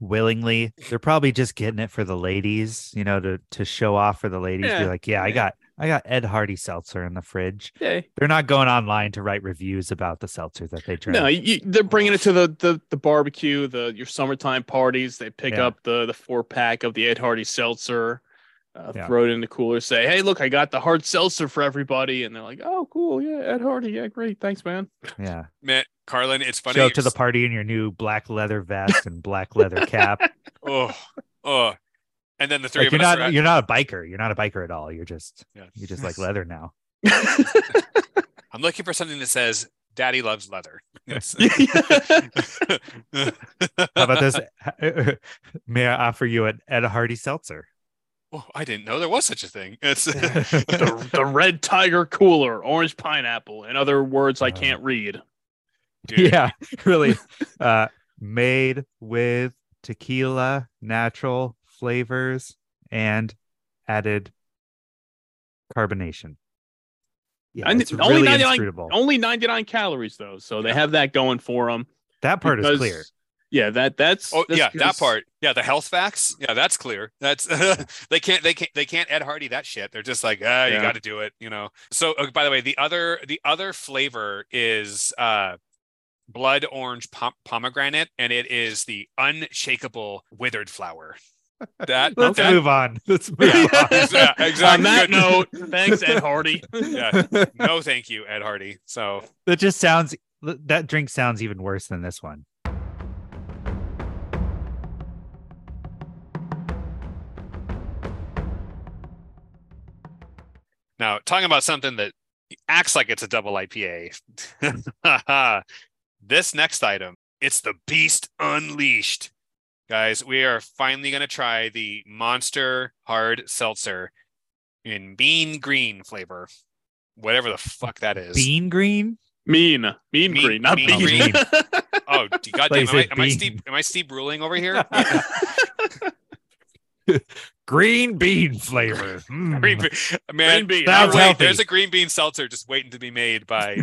S1: willingly, they're probably just getting it for the ladies, you know, to to show off for the ladies.
S3: Yeah,
S1: Be like, yeah, I got I got Ed Hardy seltzer in the fridge.
S3: yeah.
S1: They're not going online to write reviews about the seltzer that they drink.
S3: No, you, they're bringing it to the, the the barbecue, the your summertime parties. They pick
S1: Yeah.
S3: up the the four pack of the Ed Hardy seltzer, uh,
S1: Yeah.
S3: throw it in the cooler, say, "Hey, look, I got the hard seltzer for everybody," and they're like, "Oh, cool, yeah, Ed Hardy, yeah, great, thanks, man."
S1: yeah.
S2: Matt Carlin. It's funny.
S1: Show up to the party in your new black leather vest and black leather cap.
S2: oh, oh, and then the three
S1: like
S2: of
S1: you're
S2: us.
S1: not
S2: are at-
S1: you're not a biker. You're not a biker at all. You're just
S2: Yeah.
S1: you just like leather now.
S2: I'm looking for something that says "Daddy loves leather." Yes.
S1: How about this? May I offer you an Ed Hardy seltzer?
S2: Oh, I didn't know there was such a thing. It's
S3: the, the red tiger cooler, orange pineapple, and other words I
S1: Uh,
S3: can't read.
S2: dude,
S1: yeah, really. Uh, made with tequila, natural flavors, and added carbonation. Yeah,
S3: And
S1: it's
S3: only
S1: really
S3: 99. Only 99 calories though, so they have that going for them.
S1: that part is clear.
S3: Yeah, that that's
S2: Oh
S3: that's
S2: yeah, that part. Yeah, the health facts. Yeah, that's clear. That's they can't they can't they can't Ed Hardy that shit. They're just like, ah, you
S3: Yeah.
S2: got to do it. You know. So uh, by the way, the other the other flavor is uh blood orange pom- pomegranate, and it is the unshakable withered flower. That
S1: Let's
S2: that-
S1: move on. Let's move
S2: Yeah,
S1: on.
S2: exactly.
S3: On that note, thanks Ed Hardy.
S2: Yeah. No, thank you, Ed Hardy. So
S1: that just sounds. That drink sounds even worse than this one.
S2: Now, talking about something that acts like it's a double IPA. this next item, it's the Beast Unleashed. Guys, we are finally going to try the Monster Hard Seltzer in bean green flavor. Whatever the fuck that is.
S1: Bean green.
S3: Mean, mean,
S2: Mean-
S3: green, not
S2: mean
S3: bean.
S1: green.
S2: Oh, d- goddamn! Am I,
S1: it
S2: am I
S1: bean.
S2: Steve? Am I Steve Ruling over here?
S1: Green bean flavor. Mm.
S2: green bean, man.
S3: Green bean.
S2: you're
S1: Sounds
S2: right,
S1: healthy.
S2: There's a green bean seltzer just waiting to be made by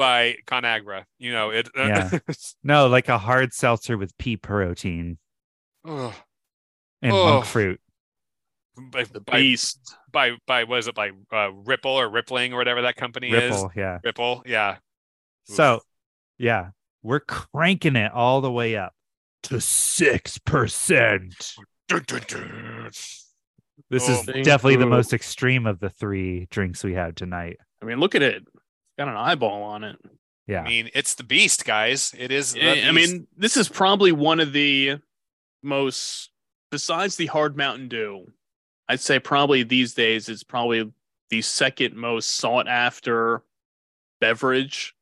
S2: by Conagra. You know it.
S1: Yeah. No, like a hard seltzer with pea protein
S2: Ugh.
S1: and
S2: Oh.
S1: monk fruit.
S2: by,
S3: the beast.
S2: by by was it by uh, Ripple or Rippling or whatever that company is?
S1: Ripple, yeah.
S2: Ripple, yeah. Oof.
S1: So, yeah, we're cranking it all the way up to six percent. This
S2: Oh,
S1: is
S3: thank
S1: definitely the most extreme of the three drinks we had tonight.
S3: I mean, look at it. It's got an eyeball on it.
S1: Yeah,
S2: I mean, it's the beast, guys. It is. the
S3: I I mean, this is probably one of the most, besides the hard Mountain Dew, I'd say probably these days it's probably the second most sought after beverage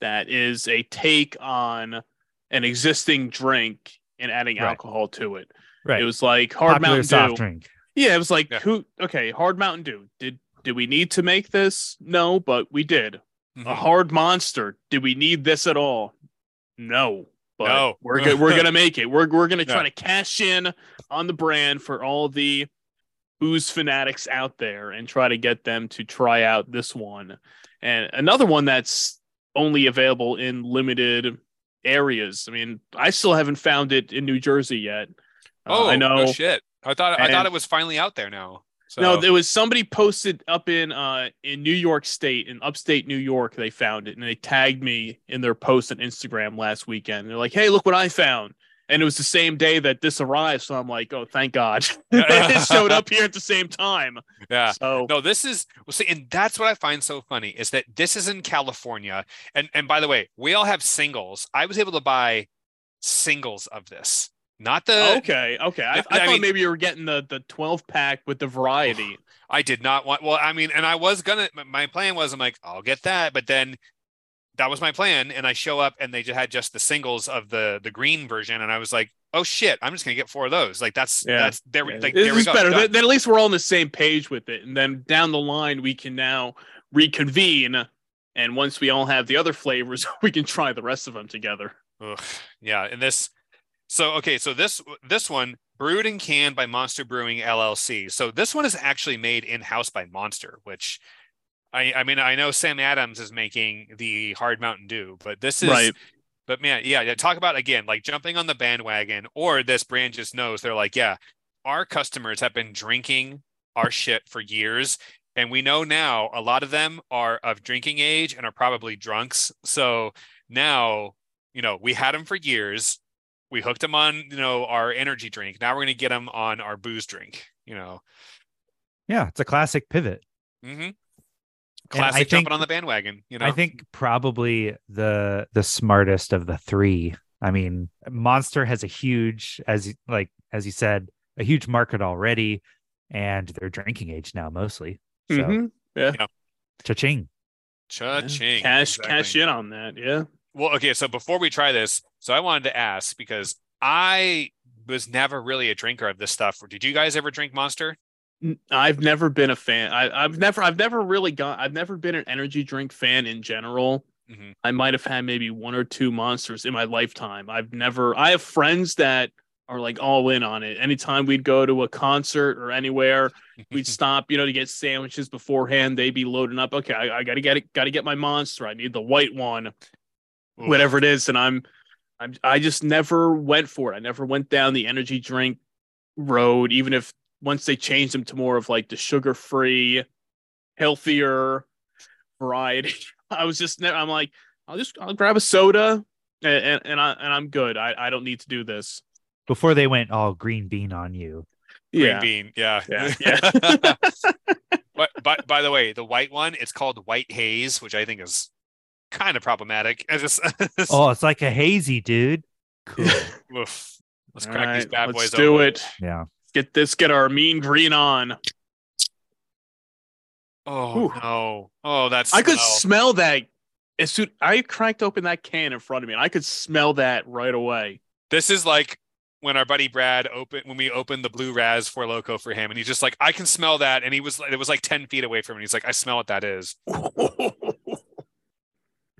S3: that is a take on an existing drink and adding
S1: Right.
S3: alcohol to it.
S1: right.
S3: It was like hard
S1: Popular
S3: Mountain
S1: soft
S3: Dew.
S1: drink.
S3: Yeah, it was like
S2: Yeah.
S3: who? Okay, hard Mountain Dew. Did did we need to make this? No, but we did.
S2: Mhm.
S3: A hard monster. Did we need this at all? No. But
S2: No.
S3: we're go- we're gonna make it. We're we're gonna try to cash in on the brand for all the booze fanatics out there and try to get them to try out this one. And another one that's only available in limited areas. I mean, I still haven't found it in New Jersey yet. Uh,
S2: oh,
S3: I know.
S2: No shit. I thought I thought it was finally out there now. So,
S3: No, there was somebody posted up in uh in New York State, in upstate New York. They found it and they tagged me in their post on Instagram last weekend. They're like, "Hey, look what I found!" And it was the same day that this arrived. So I'm like, "Oh, thank God!" it showed up here at the same time.
S2: yeah.
S3: So
S2: No, this is well, see, and that's what I find so funny is that this is in California, and and by the way, we all have singles. I was able to buy singles of this, not the.
S3: okay, okay. I,
S2: I
S3: I, thought
S2: mean-
S3: maybe you were getting the the 12 pack with the variety.
S2: I did not want. Well, I mean, and I was gonna. My plan was, I'm like, I'll get that, but then that was my plan, and I show up, and they just had just the singles of the the green version, and I was like, oh shit, I'm just gonna get four of those. Like that's
S3: Yeah.
S2: that's there.
S3: Yeah,
S2: Like
S3: this
S2: there we
S3: is
S2: go.
S3: better. Then, then at least we're all on the same page with it, and then down the line we can now reconvene. And once we all have the other flavors, we can try the rest of them together.
S2: Ugh, yeah, and this so okay, so this this one brewed and canned by Monster Brewing LLC. So this one is actually made in-house by Monster, which I I mean I know Sam Adams is making the Hard Mountain Dew, but this is
S3: Right.
S2: but man, yeah, yeah, talk about again like jumping on the bandwagon or this brand just knows they're like, yeah, our customers have been drinking our shit for years and we know now a lot of them are of drinking age and are probably drunks. So now, you know, we had them for years. We hooked them on, you know, our energy drink. Now we're going to get them on our booze drink, you know.
S1: Yeah, it's a classic pivot.
S2: mm-hmm.
S1: I
S2: Classic
S1: think-
S2: jumping on the bandwagon, you know.
S1: I think probably the the smartest of the three. I mean, Monster has a huge, as you- like as you said, a huge market already, and they're drinking age now mostly. So
S3: Mhm.
S1: cha-ching.
S2: Cha-ching.
S3: Cash
S2: Exactly.
S3: cash in on that. Yeah.
S2: Well, okay. So before we try this, so I wanted to ask because I was never really a drinker of this stuff. Did you guys ever drink Monster?
S3: I've never been a fan. I, I've never I've never really got I've never been an energy drink fan in general.
S2: Mhm.
S3: I might have had maybe one or two monsters in my lifetime. I've never I have friends that are like all in on it. Anytime we'd go to a concert or anywhere, we'd stop, you know, to get sandwiches beforehand. They'd be loading up. Okay, I, I gotta get it, gotta get my monster. I need the white one,
S2: Oof.
S3: whatever it is. And I'm I'm I just never went for it. I never went down the energy drink road, even if once they changed them to more of like the sugar free, healthier variety. I was just ne- I'm like, I'll just I'll grab a soda and and, and I and I'm good. I, I don't need to do this.
S1: Before they went all green bean on you.
S2: Green
S3: Yeah.
S2: bean. Yeah.
S3: Yeah, yeah.
S2: but but by the way, the white one, it's called White Haze, which I think is kind of problematic. I just
S1: Oh, it's like a hazy, dude. Cool.
S2: oof. let's
S3: All
S2: crack these
S3: right,
S2: bad
S3: let's
S2: boys
S3: do
S2: open.
S3: it.
S1: yeah.
S3: Get this, get our mean green on.
S2: Oh
S3: Whew.
S2: no. Oh, that's
S3: I could smell that as soon I cracked open that can in front of me, and I could smell that right away.
S2: This is like when our buddy Brad opened when we opened the blue Raz Four Loco for him, and he's just like, I can smell that, and he was it was like ten feet away from him. He's like, I smell what that is.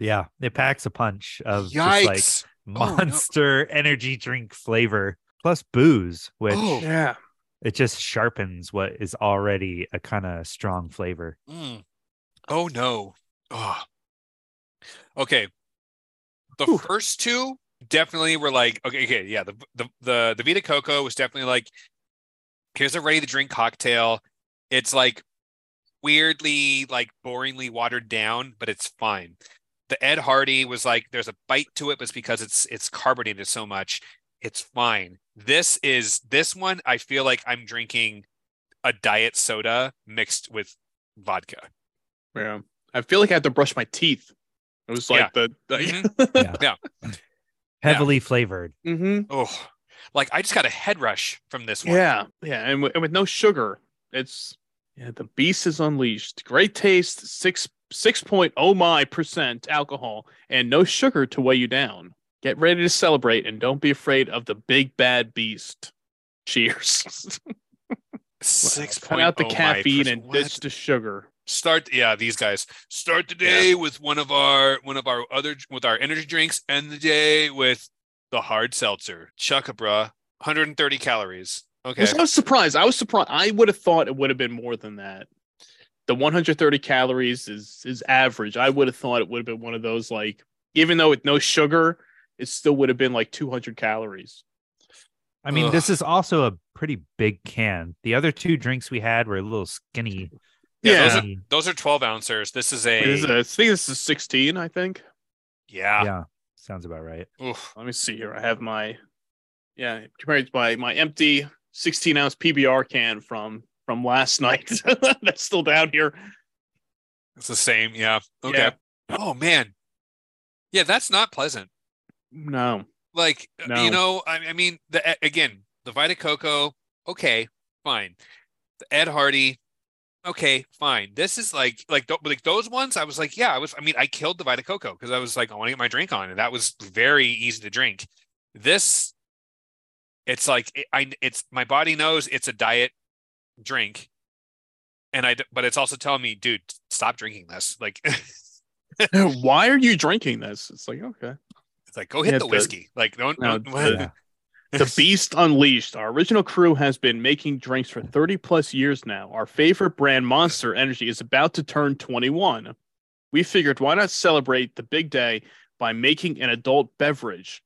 S1: Yeah. It packs a punch of just like
S2: Yikes! Oh, no.
S1: monster energy drink flavor plus booze, which
S2: Oh.
S3: yeah.
S1: it just sharpens what is already a kind of strong flavor.
S2: Mm. Oh no. Oh. Okay. The first two definitely were like okay, okay, yeah. The the the the Vita Coco was definitely like here's a ready to drink cocktail. It's like weirdly like boringly watered down, but it's fine. The Ed Hardy was like there's a bite to it, but it's because it's it's carbonated so much. It's fine. This is this one I feel like I'm drinking a diet soda mixed with vodka.
S3: Yeah. I feel like I had to brush my teeth. It was like
S2: Yeah.
S3: the, the
S2: Mhm.
S1: Yeah. Heavily flavored.
S3: Mhm.
S2: Oh, like I just got a head rush from this one.
S3: Yeah, yeah, and, with- and with no sugar, it's yeah. The beast is unleashed. Great taste, six six point oh my percent alcohol, and no sugar to weigh you down. Get ready to celebrate, and don't be afraid of the big bad beast. Cheers!
S2: six
S3: Cut
S2: point
S3: out the
S2: oh
S3: caffeine and
S2: what?
S3: ditch the sugar.
S2: Start, yeah, these guys start the day with one of our one of our other with our energy drinks, end the day with the hard seltzer, Chuckabra, 130 calories. Okay,
S3: I was surprised. I was surprised. I would have thought it would have been more than that. The 130 calories is is average. I would have thought it would have been one of those like, even though with no sugar, it still would have been like 200 calories.
S1: I mean, this is also a pretty big can. The other two drinks we had were a little skinny.
S2: Yeah,
S3: Yeah,
S2: those are those are 12 ounces. This is a,
S3: It is a- I think this is 16. I think.
S2: yeah.
S1: yeah, sounds about right.
S2: Oof.
S3: Let me see here. I have my yeah compared to my my empty 16 ounce PBR can from from last night. That's still down here.
S2: It's the same. Yeah. Okay.
S3: Yeah.
S2: Oh man. Yeah, that's not pleasant.
S3: No.
S2: Like
S3: No.
S2: you know, I, I mean, the again, the Vita Coco, okay, fine. The Ed Hardy, okay, fine. This is like like th- like those ones. I was like, yeah, I was. I mean, I killed the Vita Coco because I was like, I want to get my drink on, and that was very easy to drink. This, it's like it, I it's my body knows it's a diet drink, and i but it's also telling me, dude, stop drinking this. Like.
S3: Why are you drinking this? It's like okay.
S2: It's like go hit
S3: Yeah,
S2: the
S3: the-
S2: whiskey. Like don't,
S3: No,
S2: don't
S3: the- The Beast Unleashed. Our original crew has been making drinks for 30 plus years now. Our favorite brand, Monster Energy, is about to turn 21. We figured why not celebrate the big day by making an adult beverage?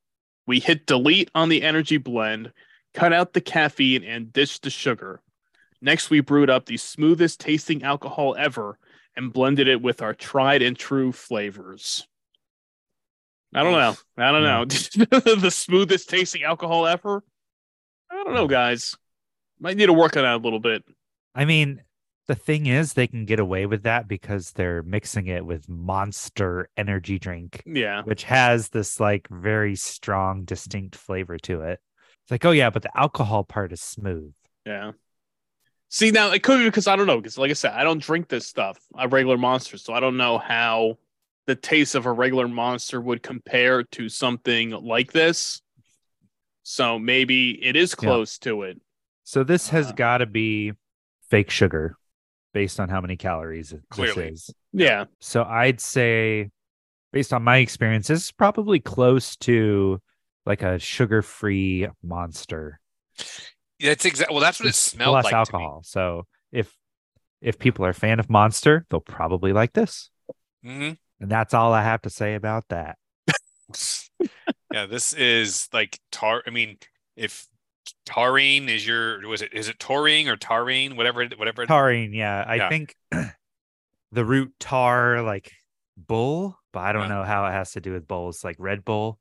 S3: We hit delete on the energy blend, cut out the caffeine, and ditched the sugar. Next, we brewed up the smoothest tasting alcohol ever and blended it with our tried and true flavors. I don't know. I don't know. the smoothest tasting alcohol ever. I don't know, guys. Might need to work on that a little bit.
S1: I mean, the thing is, they can get away with that because they're mixing it with Monster Energy drink,
S3: Yeah.
S1: which has this like very strong, distinct flavor to it. It's like, oh yeah, but the alcohol part is smooth.
S3: Yeah. See now it could be because I don't know because like I said I don't drink this stuff. a regular monster, so I don't know how the taste of a regular monster would compare to something like this. So maybe it is
S1: Yeah.
S3: close to it.
S1: So this has
S3: Uh,
S1: got to be fake sugar based on how many calories this
S2: Clearly.
S1: is.
S3: Yeah.
S1: So I'd say, based on my experience, this is probably close to like a sugar-free monster.
S2: That's exactly well. That's what it
S1: It's
S2: smelled
S1: less
S2: like. to me.
S1: alcohol. So if if people are a fan of Monster, they'll probably like this.
S2: Mhm.
S1: And that's all I have to say about that.
S2: yeah, this is like tar. I mean, if taurine is your was it is it taurine or taurine whatever it- whatever it-
S1: Taurine, yeah. I
S2: Yeah.
S1: think the root tar, like bull, but I don't
S2: Uh.
S1: know how it has to do with bulls, like Red Bull.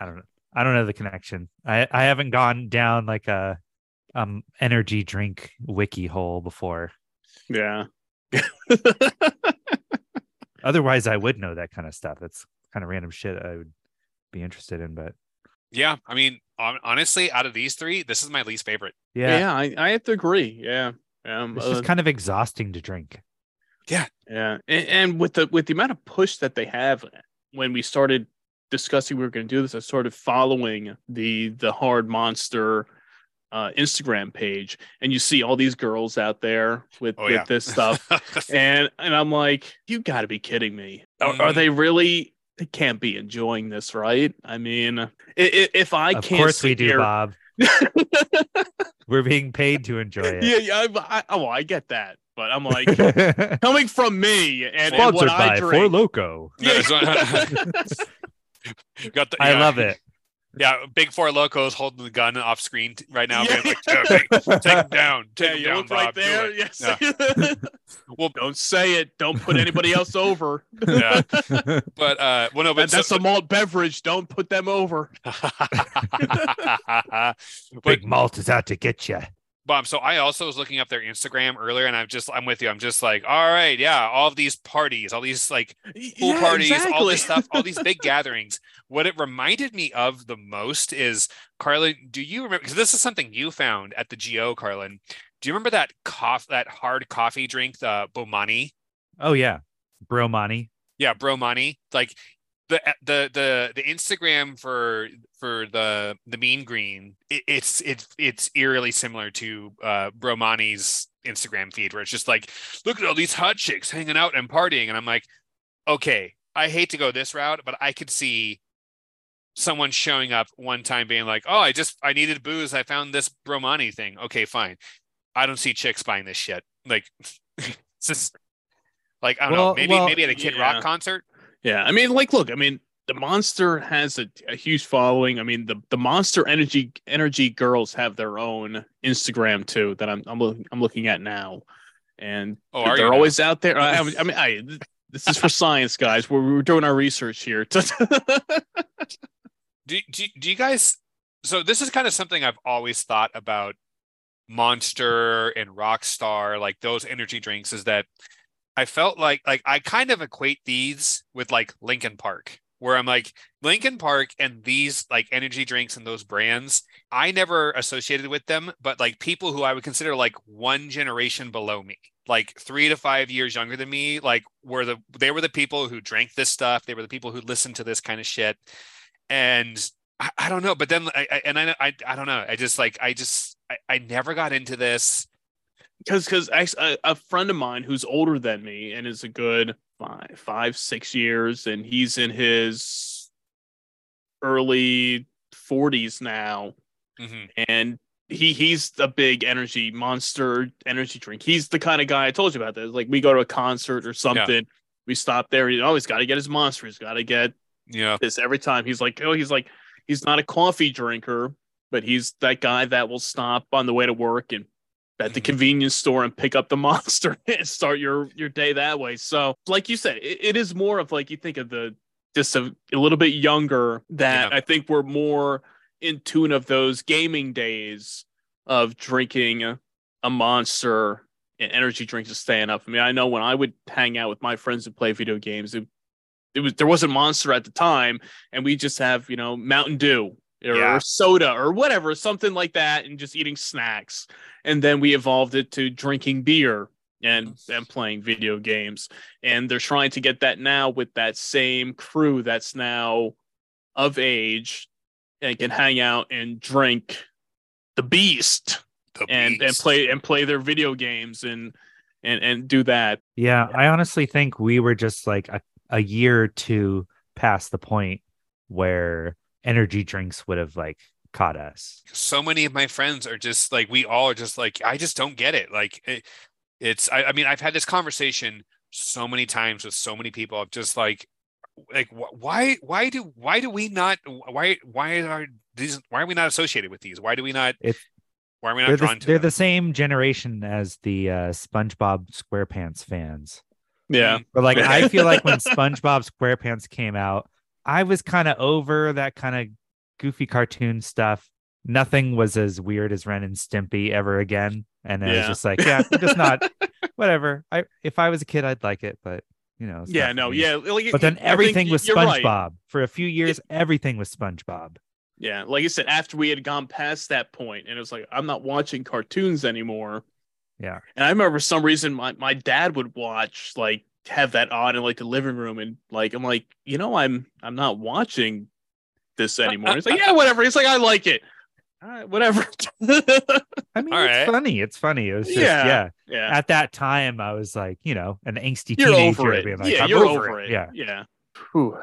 S1: I don't know. I don't know the connection. I, I haven't gone down like a um energy drink wiki hole before.
S3: Yeah.
S1: Otherwise, I would know that kind of stuff. It's kind of random shit I would be interested in, but
S2: yeah. I mean, honestly, out of these three, this is my least favorite.
S1: yeah,
S3: yeah, I, I have to agree. Yeah. Um,
S1: it's
S3: uh,
S1: just kind of exhausting to drink.
S3: Yeah, and, and with the with the amount of push that they have, when we started discussing we were going to do this, I started following the the hard monster uh, Instagram page, and you see all these girls out there with,
S2: Oh
S3: with
S2: yeah,
S3: this stuff, and and I'm like, you got to be kidding me! Are, are
S2: Mhm.
S3: they really? They can't be enjoying this, right? I mean, i- i- if I
S1: of
S3: can't, of
S1: course we do,
S3: here-
S1: Bob. We're being paid to enjoy it.
S3: yeah, yeah, I, I, oh, I get that, but I'm like coming from me and, and what I drink.
S1: Four Loco.
S2: Yeah, Got the,
S1: I
S2: yeah.
S1: love it.
S2: Yeah, Big Four Locos holding the gun off screen t- right now.
S3: Yeah.
S2: like, "Okay, take him down. Take
S3: Yeah,
S2: him
S3: you
S2: down,
S3: look right
S2: Bob. do
S3: there.
S2: it."
S3: Yes.
S2: Well-
S3: don't say it. Don't put anybody else over.
S2: Yeah. But uh, well, no, but
S3: That- that's
S2: so,
S3: a malt beverage. Don't put them over.
S2: but
S1: Big Malt is out to get you.
S2: Bob, so I also was looking up their Instagram earlier, and I'm just I'm with you. I'm just like, all right, yeah, all of these parties, all these like pool
S3: Yeah,
S2: parties, all this stuff, all these big gatherings. What it reminded me of the most is Carlin. Do you remember? Because this is something you found at the GO, Carlin. Do you remember that cough, that hard coffee drink, the Bomani?
S1: Oh yeah, Bromani.
S2: Yeah, Bromani. Like the the the the Instagram for for the the Mean Green, it, it's it's it's eerily similar to uh Bromani's Instagram feed, where it's just like, look at all these hot chicks hanging out and partying, and I'm like, okay, I hate to go this route, but I could see someone showing up one time being like, oh, I just I needed booze, I found this Bromani thing. Okay, fine. I don't see chicks buying this shit. Like, it's just like I don't know, maybe
S1: well,
S2: maybe at a Kid
S3: yeah.
S2: Rock concert.
S3: Yeah, I mean, like, look, I mean, the monster has a, a huge following. I mean, the the monster energy energy girls have their own Instagram too that I'm I'm looking I'm looking at now, and
S2: Oh,
S3: they're
S2: now?
S3: always out there. I, I mean, I, this is for science, guys. We're, we're doing our research here.
S2: do, do, do you guys so this is kind of something i've always thought about monster and rockstar like those energy drinks is that i felt like like i kind of equate these with like Linkin Park where i'm like Linkin Park and these like energy drinks and those brands i never associated with them but like people who i would consider like one generation below me like three to five years younger than me like were the they were the people who drank this stuff. They were the people who listened to this kind of shit. And I, I don't know but then I, I and I, I I don't know. I just like I just I, I never got into this
S3: because because a, a friend of mine who's older than me and is a good five five six years and he's in his early 40s now.
S2: Mhm.
S3: and he he's a big energy monster energy drink. He's the kind of guy i told you about this like we go to a concert or something we stop there he always got to get his monster he's got to get
S2: yeah.
S3: this every time. He's like oh he's like he's not a coffee drinker but he's that guy that will stop on the way to work and at the convenience store and pick up the monster and start your your day that way so like you said it, it is more of like you think of the just a, a little bit younger that
S2: Yeah.
S3: i think we're more in tune of those gaming days of drinking a, a monster and energy drinks and staying up i mean i know when i would hang out with my friends and play video games it, it was there wasn't monster at the time and we just have you know mountain dew or,
S2: Yeah.
S3: or soda or whatever, something like that, and just eating snacks. And then we evolved it to drinking beer and and playing video games. And they're trying to get that now with that same crew that's now of age and can hang out and drink the beast
S2: The
S3: and and play and play their video games and and and do that.
S1: Yeah, I honestly think we were just like a, a year or two past the point where energy drinks would have like caught us.
S2: so many of my friends are just like we all are just like I just don't get it. Like it, it's I, I mean I've had this conversation so many times with so many people. of just like like why why do why do we not why why are these why are we not associated with these? Why do we not?
S1: It's-
S2: why are we not
S1: They're,
S2: drawn
S1: the,
S2: to
S1: they're
S2: them?
S1: the same generation as the uh, SpongeBob SquarePants fans.
S3: Yeah.
S1: But like I feel like when SpongeBob SquarePants came out, I was kind of over that kind of goofy cartoon stuff. Nothing was as weird as Ren and Stimpy ever again. And I was just like, yeah, just not whatever. I if I was a kid, I'd like it, but you know,
S3: Yeah, no,
S1: me.
S3: yeah. Like,
S1: But then everything was
S3: you're right.
S1: SpongeBob. For a few years, everything was SpongeBob.
S3: Yeah, like I said, after we had gone past that point, and it was like I'm not watching cartoons anymore.
S1: Yeah.
S3: And I remember for some reason my, my dad would watch like have that on in like the living room, and like I'm like, you know, I'm I'm not watching this anymore. He's like, yeah, whatever. He's like, I like it. All right, whatever.
S1: I mean,
S2: All
S1: it's
S2: right.
S1: funny. It's funny. It was just
S3: Yeah.
S1: yeah.
S3: yeah,
S1: At that time, I was like, you know, an angsty
S3: you're
S1: teenager.
S3: over it.
S1: being like,
S3: yeah,
S1: I'm
S3: you're
S1: over,
S3: over, it.
S1: Yeah.
S3: yeah. Whew.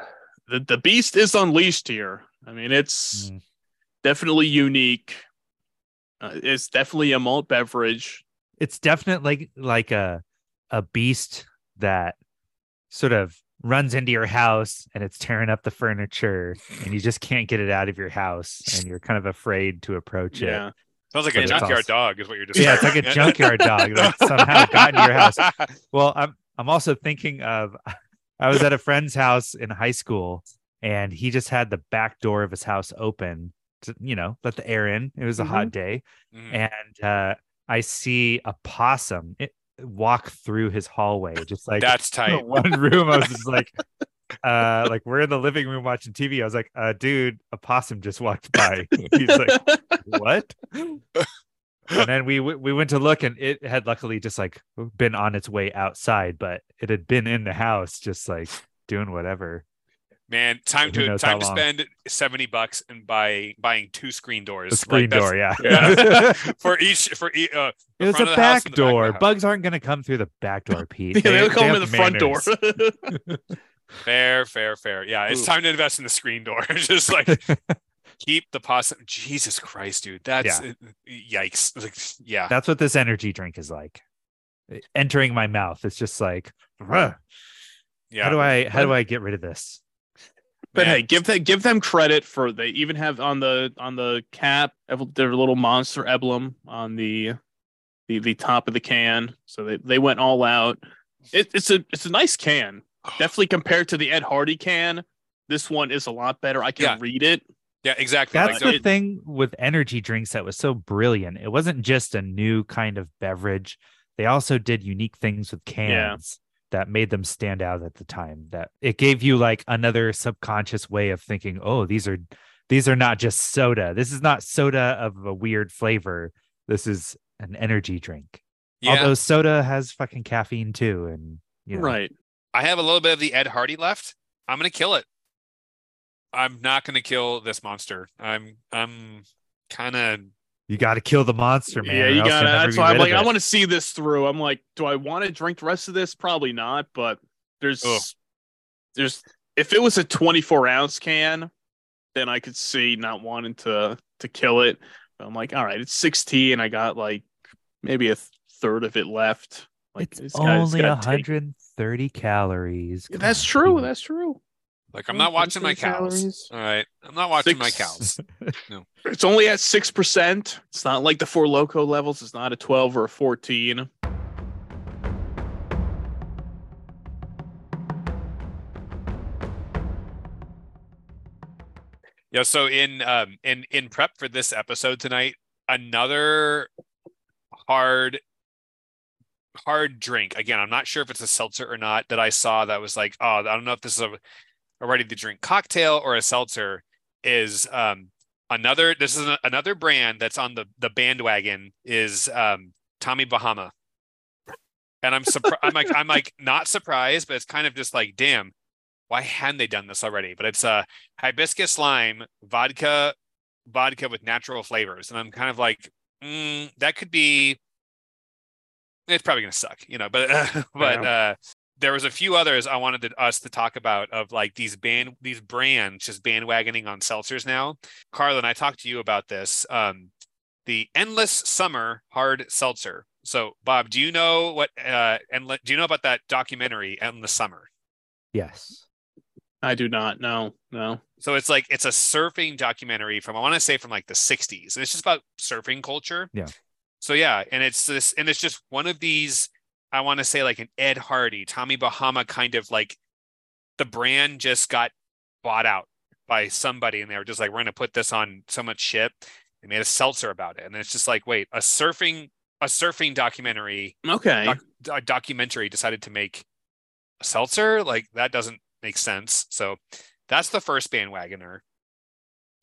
S3: The the beast is unleashed here. I mean, it's
S1: Mm.
S3: definitely unique. Uh, it's definitely a malt beverage.
S1: it's definitely like like a a beast that sort of runs into your house and it's tearing up the furniture and you just can't get it out of your house and you're kind of afraid to approach it.
S3: Yeah.
S2: Sounds like
S1: But
S2: a junkyard
S1: awesome.
S2: dog, is what you're
S1: it.
S2: just.
S1: Yeah, it's like a junkyard dog that somehow got into your house. Well, I'm I'm also thinking of I was at a friend's house in high school and he just had the back door of his house open to, you know, let the air in. It was a hot day
S2: Mhm.
S1: and uh, I see a possum it, walk through his hallway, just like
S2: That's tight.
S1: one room. I was just like, uh, like we're in the living room watching TV. I was like, uh, dude, a possum just walked by. He's like, what? And then we we went to look, and it had luckily just like been on its way outside, but it had been in the house, just like doing whatever.
S2: Man, time to time to spend seventy bucks and buy buying two screen doors.
S1: The screen
S2: Like,
S1: door, yeah.
S2: yeah. for each for each. Uh,
S1: It was
S2: front
S1: a
S2: of the
S1: back
S2: the back
S1: door. Bugs aren't going to come through the back door, Pete.
S3: Yeah, they'll come in the front door.
S2: fair, fair, fair. Yeah, it's
S3: Ooh.
S2: time to invest in the screen door. Just like keep the possum. Jesus Christ, dude, that's uh, yikes. Like, yeah,
S1: That's what this energy drink is like. Entering my mouth, it's just like, "Ugh,
S2: yeah.
S1: how do I how do I get rid of this?
S3: But
S2: Man.
S3: hey, give them give them credit for they even have on the on the cap their little monster emblem on the the the top of the can. So they, they went all out. It, it's a it's a nice can. Definitely compared to the Ed Hardy can, this one is a lot better. I can
S2: Yeah.
S3: read it.
S2: Yeah, exactly.
S1: That's
S2: Like,
S1: the
S3: it-
S1: thing with energy drinks that was so brilliant. It wasn't just a new kind of beverage. They also did unique things with cans that made them stand out at the time. That it gave you like another subconscious way of thinking, oh, these are these are not just soda. This is not soda of a weird flavor. This is an energy drink.
S2: yeah,
S1: Although soda has fucking caffeine too. And you know,
S3: Right.
S2: I have a little bit of the Ed Hardy left. I'm gonna kill it. I'm not gonna kill this monster. I'm I'm kind of
S1: you got to kill the monster, man.
S3: yeah, you got to.
S1: never
S3: That's why I'm like, I want to see this through. I'm like, do I want to drink the rest of this? Probably not. But there's
S2: Ugh.
S3: there's if it was a 24 ounce can, then I could see not wanting to to kill it. But I'm like, all right, it's 16. I got like maybe a third of it left. Like
S1: it's
S3: this guy- this
S1: only
S3: guy take-
S1: 130 calories.
S3: Yeah,
S1: Come
S3: That's
S1: on,
S3: true. That's true.
S2: Like I'm not watching my cows.
S3: calories.
S2: All right, I'm not watching my
S3: Six-
S2: cows.
S3: It's only at six percent. It's not like the four loco levels. It's not a 12 or a 14.
S2: Yeah, so in um in in prep for this episode tonight, another hard hard drink. Again, I'm not sure if it's a seltzer or not that I saw that was like, oh, I don't know if this is a, a ready to drink cocktail or a seltzer is um another this is a- another brand that's on the the bandwagon is um Tommy Bahama. And I'm surprised I'm like I'm like not surprised, but it's kind of just like, damn, why hadn't they done this already? But it's uh hibiscus lime, vodka, vodka with natural flavors. And I'm kind of like, mm, that could be it's probably gonna suck, you know. But uh, but uh, there was a few others I wanted to, us to talk about of like these band these brands just bandwagoning on seltzers now. Carlin, I talked to you about this. Um, the endless summer hard seltzer. So, Bob, do you know what? Uh, and do you know about that documentary, Endless Summer?
S1: Yes.
S3: I do not. No, no.
S2: So it's like it's a surfing documentary from I want to say from like the 60s. And it's just about surfing culture.
S1: Yeah.
S2: So yeah, and it's this and it's just one of these I want to say like an Ed Hardy, Tommy Bahama kind of like the brand just got bought out by somebody and they were just like we're going to put this on so much shit. They made a seltzer about it and it's just like wait, a surfing a surfing documentary
S3: Okay.
S2: doc, a documentary decided to make a seltzer like that doesn't make sense so that's the first bandwagoner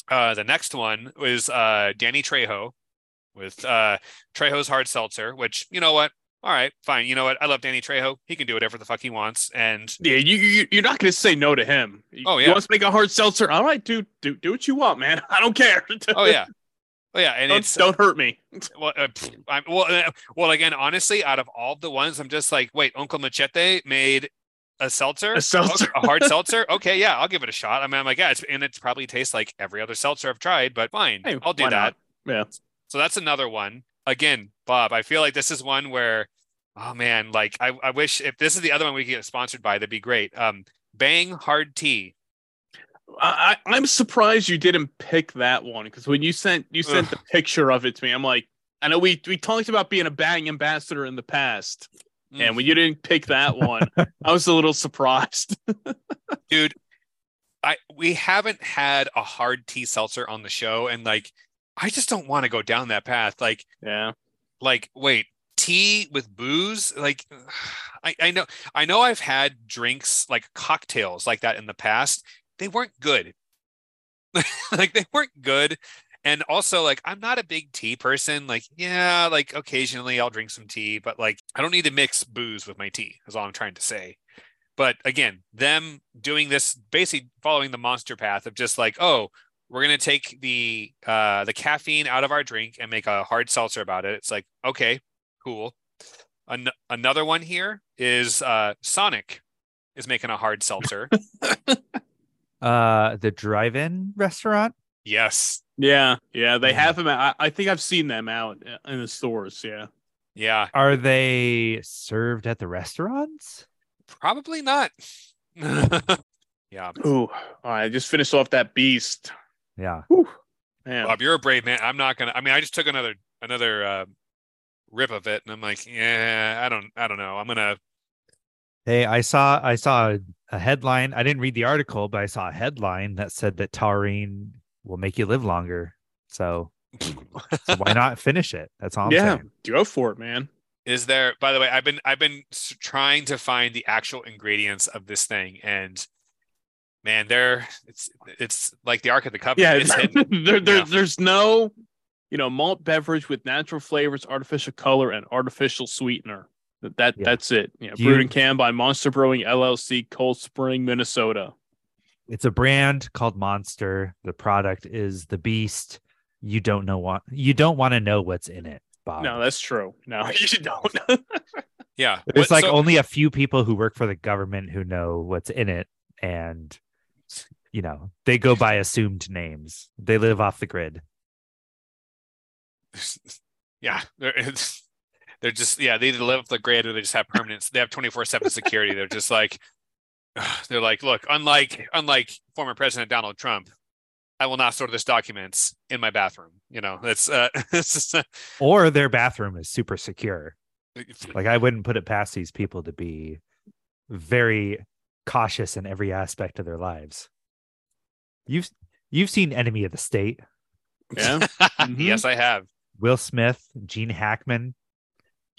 S2: uh the next one was uh danny trejo with uh trejo's hard seltzer which you know what all right fine you know what i love danny trejo he can do whatever the fuck he wants and
S3: Yeah, you, you you're not gonna say no to him.
S2: Oh,
S3: You
S2: yeah.
S3: want to make a hard seltzer? All right, dude, do do what you want, man. I don't care.
S2: oh yeah oh yeah and
S3: don't,
S2: it's
S3: don't hurt me.
S2: well, uh, I'm, well, uh, well, again, honestly, out of all the ones, I'm just like, wait, Uncle Machete made a seltzer,
S3: A seltzer.
S2: A hard seltzer. Okay, yeah, I'll give it a shot. I mean, I'm like, yeah, it's, and it probably tastes like every other seltzer I've tried, but fine,
S3: Hey,
S2: I'll do that.
S3: not? Yeah.
S2: So that's another one. Again, Bob, I feel like this is one where, oh man, like I, I wish if this is the other one we could get sponsored by, that'd be great. Um, Bang Hard Tea.
S3: I, I- I'm surprised you didn't pick that one because when you sent you sent the picture of it to me, I'm like, I know we we talked about being a Bang ambassador in the past,
S2: Mm.
S3: and when you didn't pick that one, I was a little surprised.
S2: dude i we haven't had a hard tea seltzer on the show and like i just don't want to go down that path like
S3: yeah.
S2: Like wait tea with booze? Like I, I know i know i've had drinks like cocktails like that in the past. They weren't good. Like they weren't good. And also like i'm not a big tea person. Like yeah like occasionally i'll drink some tea but like i don't need to mix booze with my tea is all i'm trying to say. But again them doing this basically following the monster path of just like oh we're going to take the uh the caffeine out of our drink and make a hard seltzer about it it's like okay cool An- another one here is uh sonic is making a hard seltzer
S1: Uh, the drive-in restaurant.
S2: yes
S3: Yeah, yeah, they have them. I, I think I've seen them out in the stores. Yeah,
S2: yeah
S1: Are they served at the restaurants?
S2: probably not yeah
S3: Ooh, all right, I just finished off that beast.
S1: Yeah.
S3: Whew, man.
S2: bob you're a brave man i'm not gonna i mean i just took another another uh rip of it and i'm like yeah i don't i don't know i'm gonna
S1: Hey, I saw I saw a, a headline. I didn't read the article, but I saw a headline that said that taurine will make you live longer. So, so why not finish it? That's all I'm
S3: yeah,
S1: saying.
S3: go for it, man.
S2: is there by the way i've been i've been trying to find the actual ingredients of this thing and man they're it's it's like the ark of the covenant
S3: Yeah,
S2: it's
S3: there, there,
S2: Yeah.
S3: there's no, you know, malt beverage with natural flavors, artificial color, and artificial sweetener. That, that
S1: Yeah.
S3: that's it. You know, brewed
S1: you-
S3: and canned by Monster Brewing LLC, Cold Spring, Minnesota.
S1: It's a brand called Monster. The product is the Beast. You don't know what you don't want to know what's in it, Bob.
S3: No, that's true. No, you don't.
S2: yeah
S1: it's
S2: What-
S1: like
S2: so-
S1: only a few people who work for the government who know what's in it, and you know they go by assumed names. They live off the grid.
S2: yeah they're, it's, they're just yeah they either live off the grid or they just have permanence. they have 24-7 security they're just like they're like look unlike unlike former president donald trump i will not store this documents in my bathroom you know that's uh it's uh,
S1: Or their bathroom is super secure. Like I wouldn't put it past these people to be very cautious in every aspect of their lives. You've you've seen Enemy of the State,
S3: yeah,
S1: Mm-hmm.
S2: yes i have
S1: Will Smith, Gene Hackman.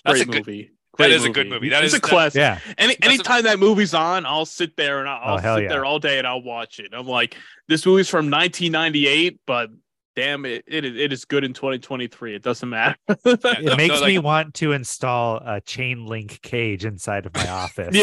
S2: That's
S3: great
S2: a good-
S3: movie.
S2: that
S3: Great
S2: is a good movie. That
S3: it's
S2: is-
S3: a classic.
S1: Yeah,
S3: Any
S2: That's a-
S3: anytime that movie's on, I'll sit there and I'll,
S1: Oh,
S3: I'll
S1: hell
S3: sit
S1: yeah.
S3: there all day and I'll watch it. I'm like, this movie's from 1998, but damn it, it is it is good in 2023. It doesn't matter.
S1: It
S2: No,
S1: makes
S2: no,
S1: me want to install a chain link cage inside of my office.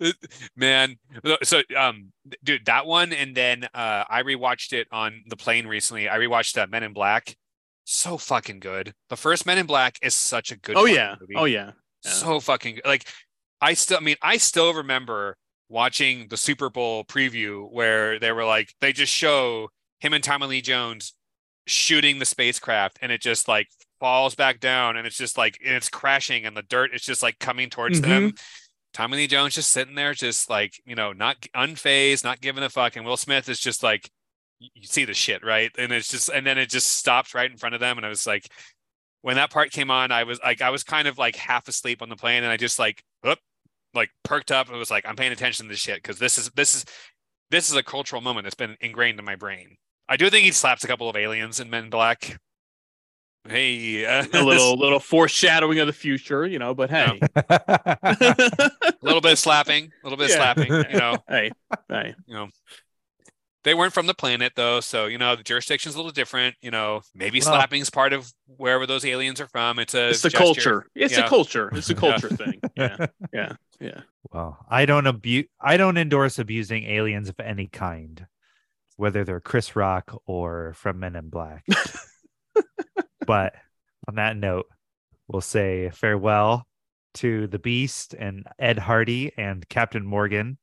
S2: Man, so um, dude, that one, and then uh, I rewatched it on the plane recently. I rewatched uh, Men in Black. So fucking good. The first Men in Black is such a good.
S3: oh yeah.
S2: movie.
S3: Oh yeah. Yeah.
S2: so fucking good. like. I still, I mean, I still remember watching the Super Bowl preview where they were like, they just show him and Tommy Lee Jones shooting the spacecraft, and it just like falls back down, and it's just like and it's crashing, and the dirt is just like coming towards them. Mm-hmm. Tommy Lee Jones just sitting there, just like you know, not unfazed, not giving a fuck, and Will Smith is just like, you you see the shit, right? And it's just, and then it just stops right in front of them, and I was like, when that part came on, I was like, I was kind of like half asleep on the plane, and I just like, whoop, like perked up. and was like, I'm paying attention to this shit because this is this is this is a cultural moment that's been ingrained in my brain. I do think he slaps a couple of aliens in Men in Black. Hey, uh,
S3: a little little foreshadowing of the future, you know. But hey,
S2: a little bit of slapping, a little bit of
S3: Yeah.
S2: slapping, you know.
S3: hey, hey.
S2: you know they weren't from the planet though so you know the jurisdiction's a little different you know maybe
S1: Well-
S2: slapping's part of wherever those aliens are from it's a
S3: It's the
S2: gesture.
S3: culture. It's
S2: Yeah.
S3: a culture. It's a
S2: Yeah.
S3: culture thing. Yeah, yeah, yeah.
S1: well, I don't abuse. I don't endorse abusing aliens of any kind, whether they're Chris Rock or from Men in Black. But on that note, we'll say farewell to the Beast and Ed Hardy and Captain Morgan.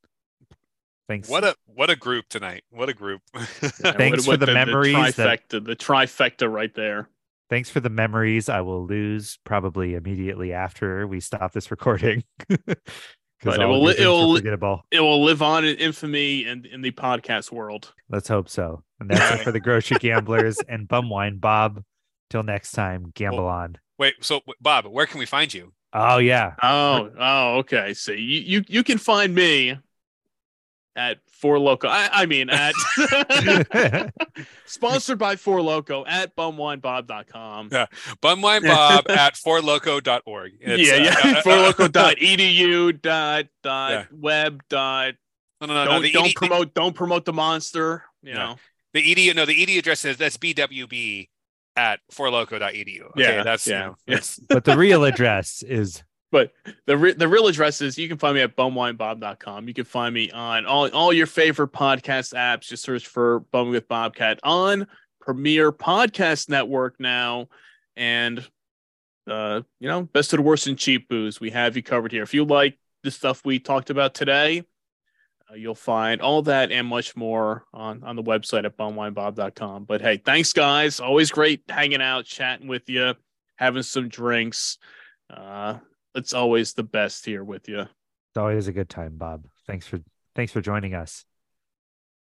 S1: Thanks.
S2: what a what a group tonight what a group
S3: Yeah,
S1: Thanks for the memories that-
S3: trifecta, the trifecta right there.
S1: Thanks for the memories I will lose probably immediately after we stop this recording. Because
S3: But it will- it will- It will live on in infamy and in the podcast world.
S1: Let's hope so. And that's it for the grocery gamblers and bum wine Bob. Till next time, gamble on.
S2: wait so bob where can we find you
S1: Oh yeah.
S3: Oh, oh, okay. So you you you can find me at Four Loco. I, I mean at sponsored by Four Loco at bumwinebob.com.
S2: Yeah. Bumwinebob at forloco.org It's,
S3: yeah,
S2: uh,
S3: yeah.
S2: uh, uh,
S3: Fourloco.edu dot dot
S2: Yeah.
S3: web dot
S2: no no no, no
S3: don't,
S2: the,
S3: don't
S2: ED,
S3: promote don't promote the monster. You
S2: Yeah.
S3: know.
S2: the ed no the ed address is that's bwb at forloco.edu okay
S3: Yeah,
S2: that's you
S3: yeah,
S2: know,
S3: yeah.
S2: that's
S1: but the real address is
S3: But the re- the real address is you can find me at bumwinebob.com. You can find me on all, all your favorite podcast apps. Just search for Bum Wine Bobcast on Premier Podcast Network now. And uh, you know, best of the worst and cheap booze. We have you covered here. If you like the stuff we talked about today, you'll find all that and much more on, on the website at bumwinebob.com. But hey, thanks guys. Always great hanging out, chatting with you, having some drinks. Uh, it's always the best here with you.
S1: it's always a good time, Bob. Thanks for thanks for joining us.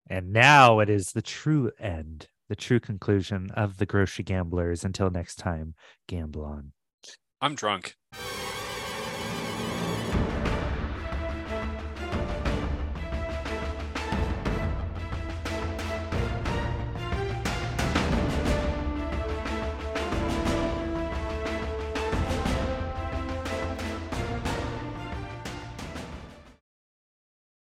S1: And now it is the true end, the true conclusion of the grocery gamblers. Until next time, gamble on.
S2: i'm drunk